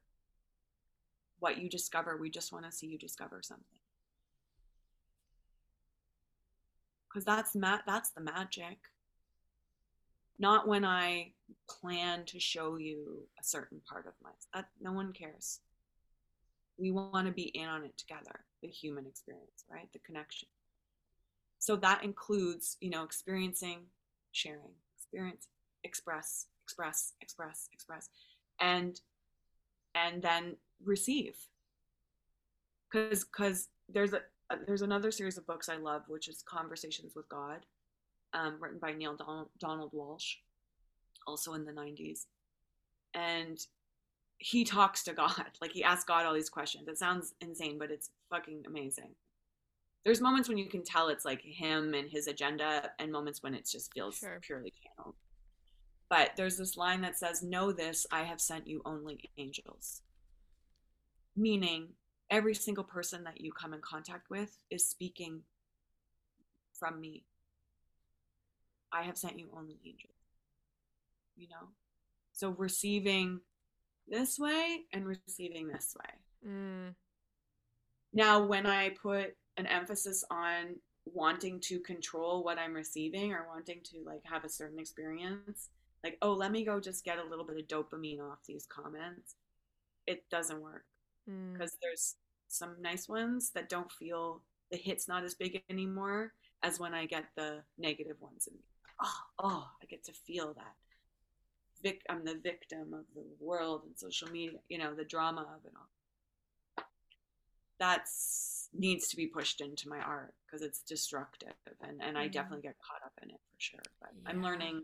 what you discover. We just want to see you discover something. Because that's ma- that's the magic. Not when I plan to show you a certain part of myself. That no one cares. We want to be in on it together, the human experience, right? The connection. So that includes, you know, experiencing, sharing, experience, express, express, express, express, and and then receive. Because because there's a there's another series of books I love, which is Conversations with God, um, written by Neale Donald, Donald Walsch, also in the 90s. And he talks to God. Like he asks God all these questions. It sounds insane, but it's fucking amazing. There's moments when you can tell it's like him and his agenda, and moments when it just feels sure. purely channeled. But there's this line that says, Know this, I have sent you only angels. Meaning, every single person that you come in contact with is speaking from me. I have sent you only angels. You know? So receiving this way and receiving this way. Mm. Now, when I put an emphasis on wanting to control what I'm receiving or wanting to like have a certain experience, like, oh, let me go just get a little bit of dopamine off these comments, it doesn't work because mm. there's some nice ones that don't feel the hit's not as big anymore as when I get the negative ones. And oh, oh, I get to feel that. Vic, I'm the victim of the world and social media, you know, the drama of it all. That's needs to be pushed into my art because it's destructive and, and mm. I definitely get caught up in it for sure. But yeah. I'm learning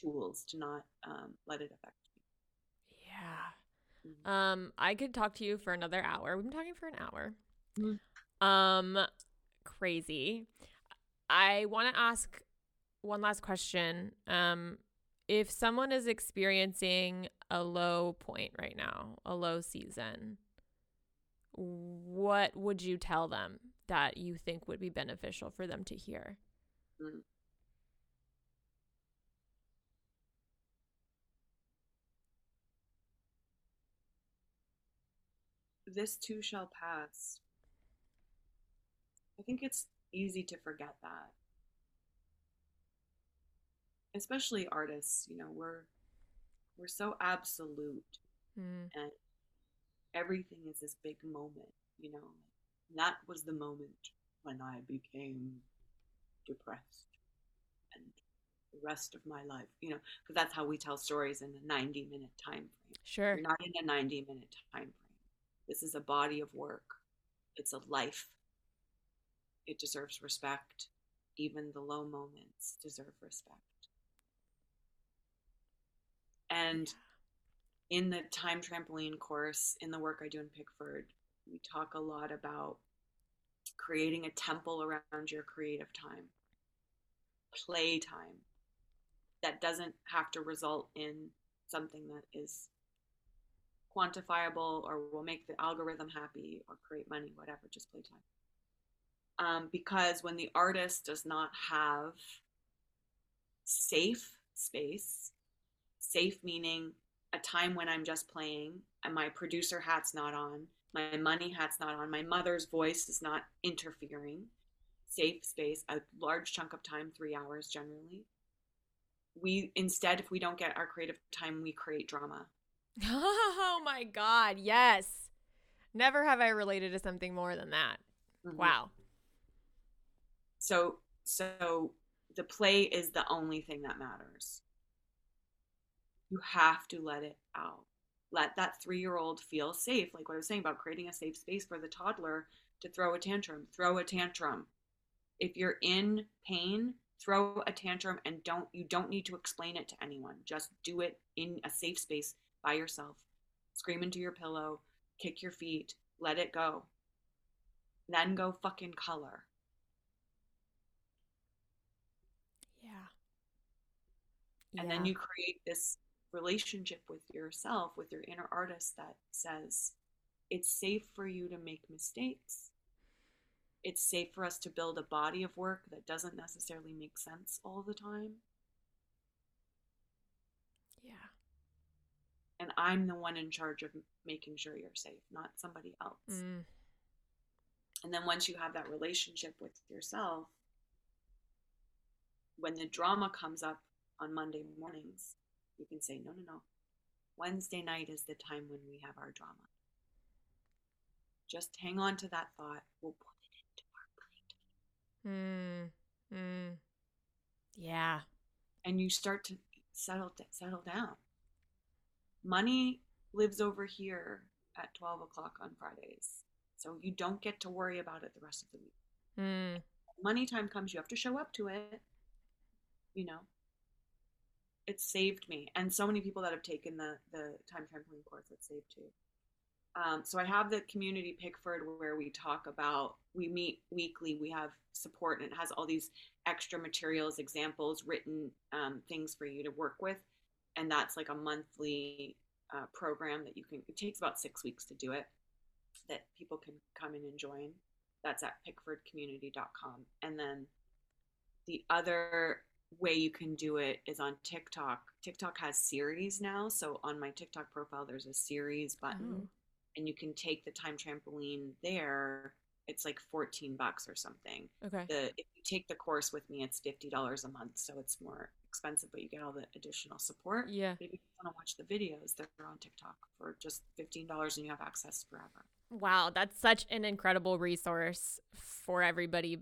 tools to not um, let it affect me. Yeah. Mm-hmm. Um, I could talk to you for another hour. We've been talking for an hour. Mm-hmm. Um, crazy. I want to ask one last question. Um, if someone is experiencing a low point right now, a low season, what would you tell them that you think would be beneficial for them to hear? Mm-hmm. this too shall pass. I think it's easy to forget that. Especially artists, you know, we're we're so absolute mm. and everything is this big moment, you know. That was the moment when I became depressed and the rest of my life, you know, because that's how we tell stories in a 90 minute time frame. Sure. You're not in a 90 minute time frame. This is a body of work, it's a life. It deserves respect. Even the low moments deserve respect. And in the time trampoline course, in the work I do in Pickford, we talk a lot about creating a temple around your creative time, play time that doesn't have to result in something that is quantifiable or will make the algorithm happy or create money, whatever, just play time. Um, because when the artist does not have safe space, safe meaning a time when I'm just playing and my producer hat's not on, my money hat's not on, my mother's voice is not interfering, safe space, a large chunk of time, three hours generally. We instead, if we don't get our creative time, we create drama Oh my God. Yes. Never have I related to something more than that. Mm-hmm. Wow. So, so the play is the only thing that matters. You have to let it out. Let that three year old feel safe. Like what I was saying about creating a safe space for the toddler to throw a tantrum. Throw a tantrum. If you're in pain, throw a tantrum and don't you don't need to explain it to anyone. Just do it in a safe space by yourself. Scream into your pillow, kick your feet, let it go. Then go fucking color. Yeah. And yeah. then you create this relationship with yourself, with your inner artist that says, it's safe for you to make mistakes. It's safe for us to build a body of work that doesn't necessarily make sense all the time. Yeah. And I'm the one in charge of making sure you're safe, not somebody else. Mm. And then once you have that relationship with yourself, when the drama comes up on Monday mornings, you can say, no, no, no. Wednesday night is the time when we have our drama. Just hang on to that thought. We'll put it into our Mm. mind. Mm. Yeah. And you start to settle settle down. Money lives over here at 12 o'clock on Fridays. So you don't get to worry about it the rest of the week. Mm. Money time comes, you have to show up to it. You know, it saved me. And so many people that have taken the, the time trampoline course, it saved too. Um, so I have the community Pickford where we talk about, we meet weekly, we have support, and it has all these extra materials, examples, written um, things for you to work with. And that's like a monthly uh, program that you can, it takes about six weeks to do it, that people can come in and join. That's at pickfordcommunity.com. And then the other way you can do it is on TikTok. TikTok has series now. So on my TikTok profile, there's a series button Oh. and you can take the time trampoline there. It's like 14 bucks or something. Okay. The if you take the course with me, it's $50 a month, so it's more expensive, but you get all the additional support. Yeah. If you want to watch the videos, they're on TikTok for just $15 and you have access forever. Wow, that's such an incredible resource for everybody,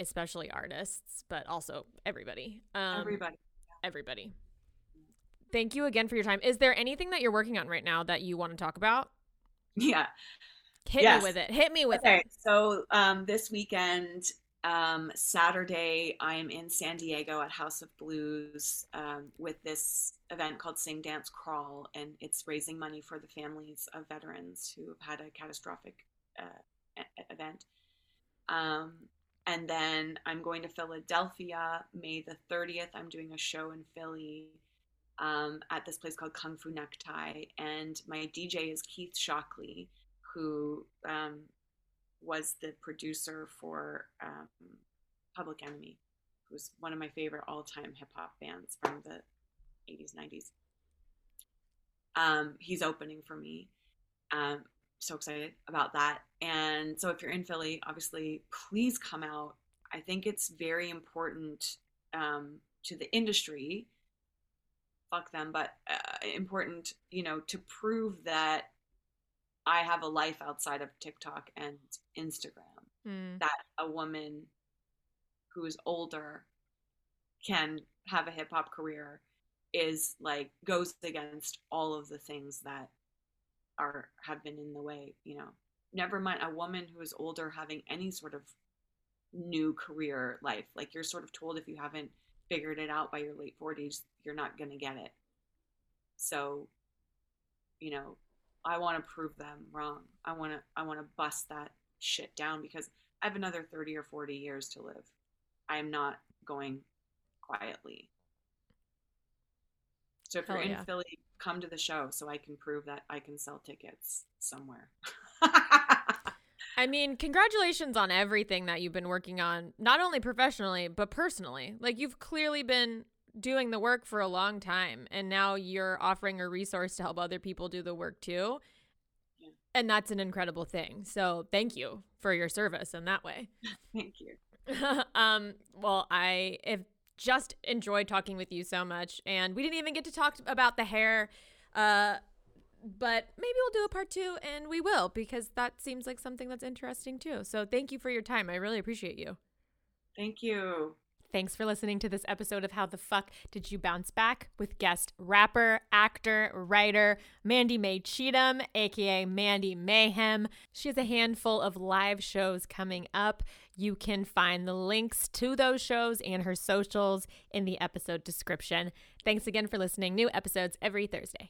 especially artists, but also everybody. Um, Everybody. Everybody. Thank you again for your time. Is there anything that you're working on right now that you want to talk about? Yeah. Hit Yes. me with it. Hit me with Okay, it. so um, this weekend, um, Saturday, I am in San Diego at House of Blues um, with this event called Sing Dance Crawl, and it's raising money for the families of veterans who have had a catastrophic uh, event. Um, and then I'm going to Philadelphia May the 30th. I'm doing a show in Philly um, at this place called Kung Fu Necktie, and my DJ is Keith Shocklee who um, was the producer for um, Public Enemy, who's one of my favorite all-time hip hop bands from the 80s, 90s. Um, he's opening for me. So excited about that. And so if you're in Philly, obviously, please come out. I think it's very important um, to the industry. Fuck them, but uh, important, you know, to prove that I have a life outside of TikTok and Instagram. Mm. That a woman who is older can have a hip hop career is like goes against all of the things that are have been in the way, you know. Never mind a woman who is older having any sort of new career life. Like you're sort of told if you haven't figured it out by your late 40s, you're not going to get it. So, you know, I want to prove them wrong. I want to I want to bust that shit down because I have another 30 or 40 years to live. I am not going quietly. So if Hell you're in. Philly, come to the show so I can prove that I can sell tickets somewhere. I mean, congratulations on everything that you've been working on, not only professionally, but personally. Like, you've clearly been doing the work for a long time, and now you're offering a resource to help other people do the work too. Yeah. And that's an incredible thing. So, thank you for your service in that way. Thank you. um, well, I have just enjoyed talking with you so much, and we didn't even get to talk about the hair. Uh, but maybe we'll do a part two, and we will because that seems like something that's interesting too. So thank you for your time. I really appreciate you. Thank you. Thanks for listening to this episode of How the Fuck Did You Bounce Back with guest rapper, actor, writer Mandy May Cheetham, aka Mandy Mayhem. She has a handful of live shows coming up. You can find the links to those shows and her socials in the episode description. Thanks again for listening. New episodes every Thursday.